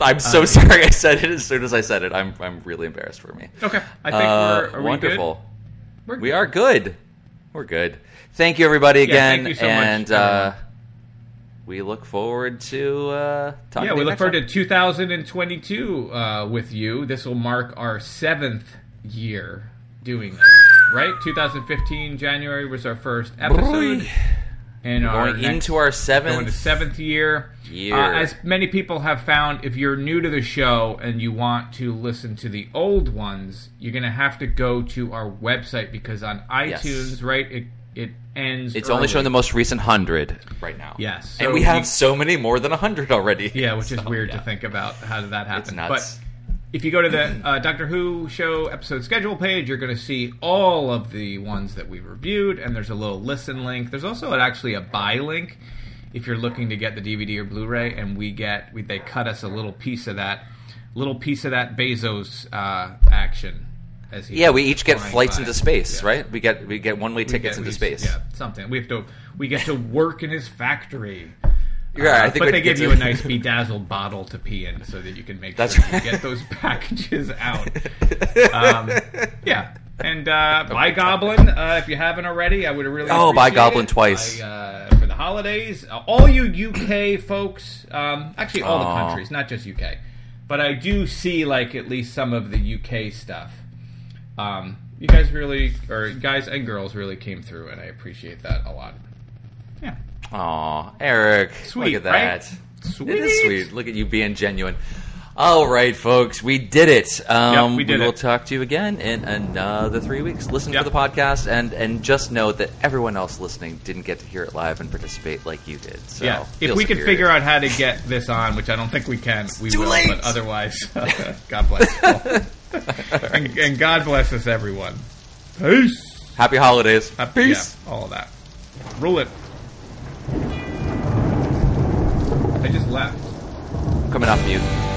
I'm so Uh, sorry I said it as soon as I said it. I'm I'm really embarrassed for me. Okay, I think Uh, we're are we wonderful. good? We're We are good. We're good. Thank you everybody Yeah, again, thank you so much, and uh, we look forward to uh, talking. yeah, we look forward time. to 2022 uh, with you. This will mark our seventh year doing this, right? 2015 January was our first episode, Boy. and our going next- into our seventh going to seventh year. year. Uh, as many people have found, if you're new to the show and you want to listen to the old ones, you're going to have to go to our website because on Yes. iTunes, right, it it ends. It's only showing the most recent hundred right now. Yes, and so we have so many more than hundred already. Yeah, which is (laughs) weird yeah. to think about. How did that happen? It's nuts. But if you go to the uh, Doctor Who show episode schedule page, you're going to see all of the ones that we reviewed, and there's a little listen link. There's also an, actually a buy link if you're looking to get the DVD or Blu-ray, and we get we, they cut us a little piece of that little piece of that Bezos uh, action. As he Yeah, we each get flights by. into space, Yeah. right? We get we get one way tickets get- into we- space. Yeah, something. We have to. We get to work in his factory. Yeah, I think but they give you a nice bedazzled bottle to pee in, so that you can make That's sure you right. get those (laughs) packages out. Um, (laughs) yeah, and uh, buy Goblin uh, if you haven't already. I would really Oh, buy Goblin it. twice. I, uh, for the holidays. Uh, all you UK folks, um, actually all the countries, not just UK, but I do see like at least some of the UK stuff. Um, you guys really, or guys and girls really came through, and I appreciate that a lot. Aw, Eric. Sweet, Look at right? that. It is sweet. Look at you being genuine. All right, folks, we did it. Um, Yep, we did will it. talk to you again in another three weeks. Listen Yep. to the podcast, and and just note that everyone else listening didn't get to hear it live and participate like you did. So yeah, if we could figure out how to get this on, which I don't think we can, we Too will. late. But otherwise, (laughs) God bless. all. (laughs) and, and God bless us, everyone. Peace. Happy holidays. Peace. yeah, all of that. Rule it. I just left. Coming off mute.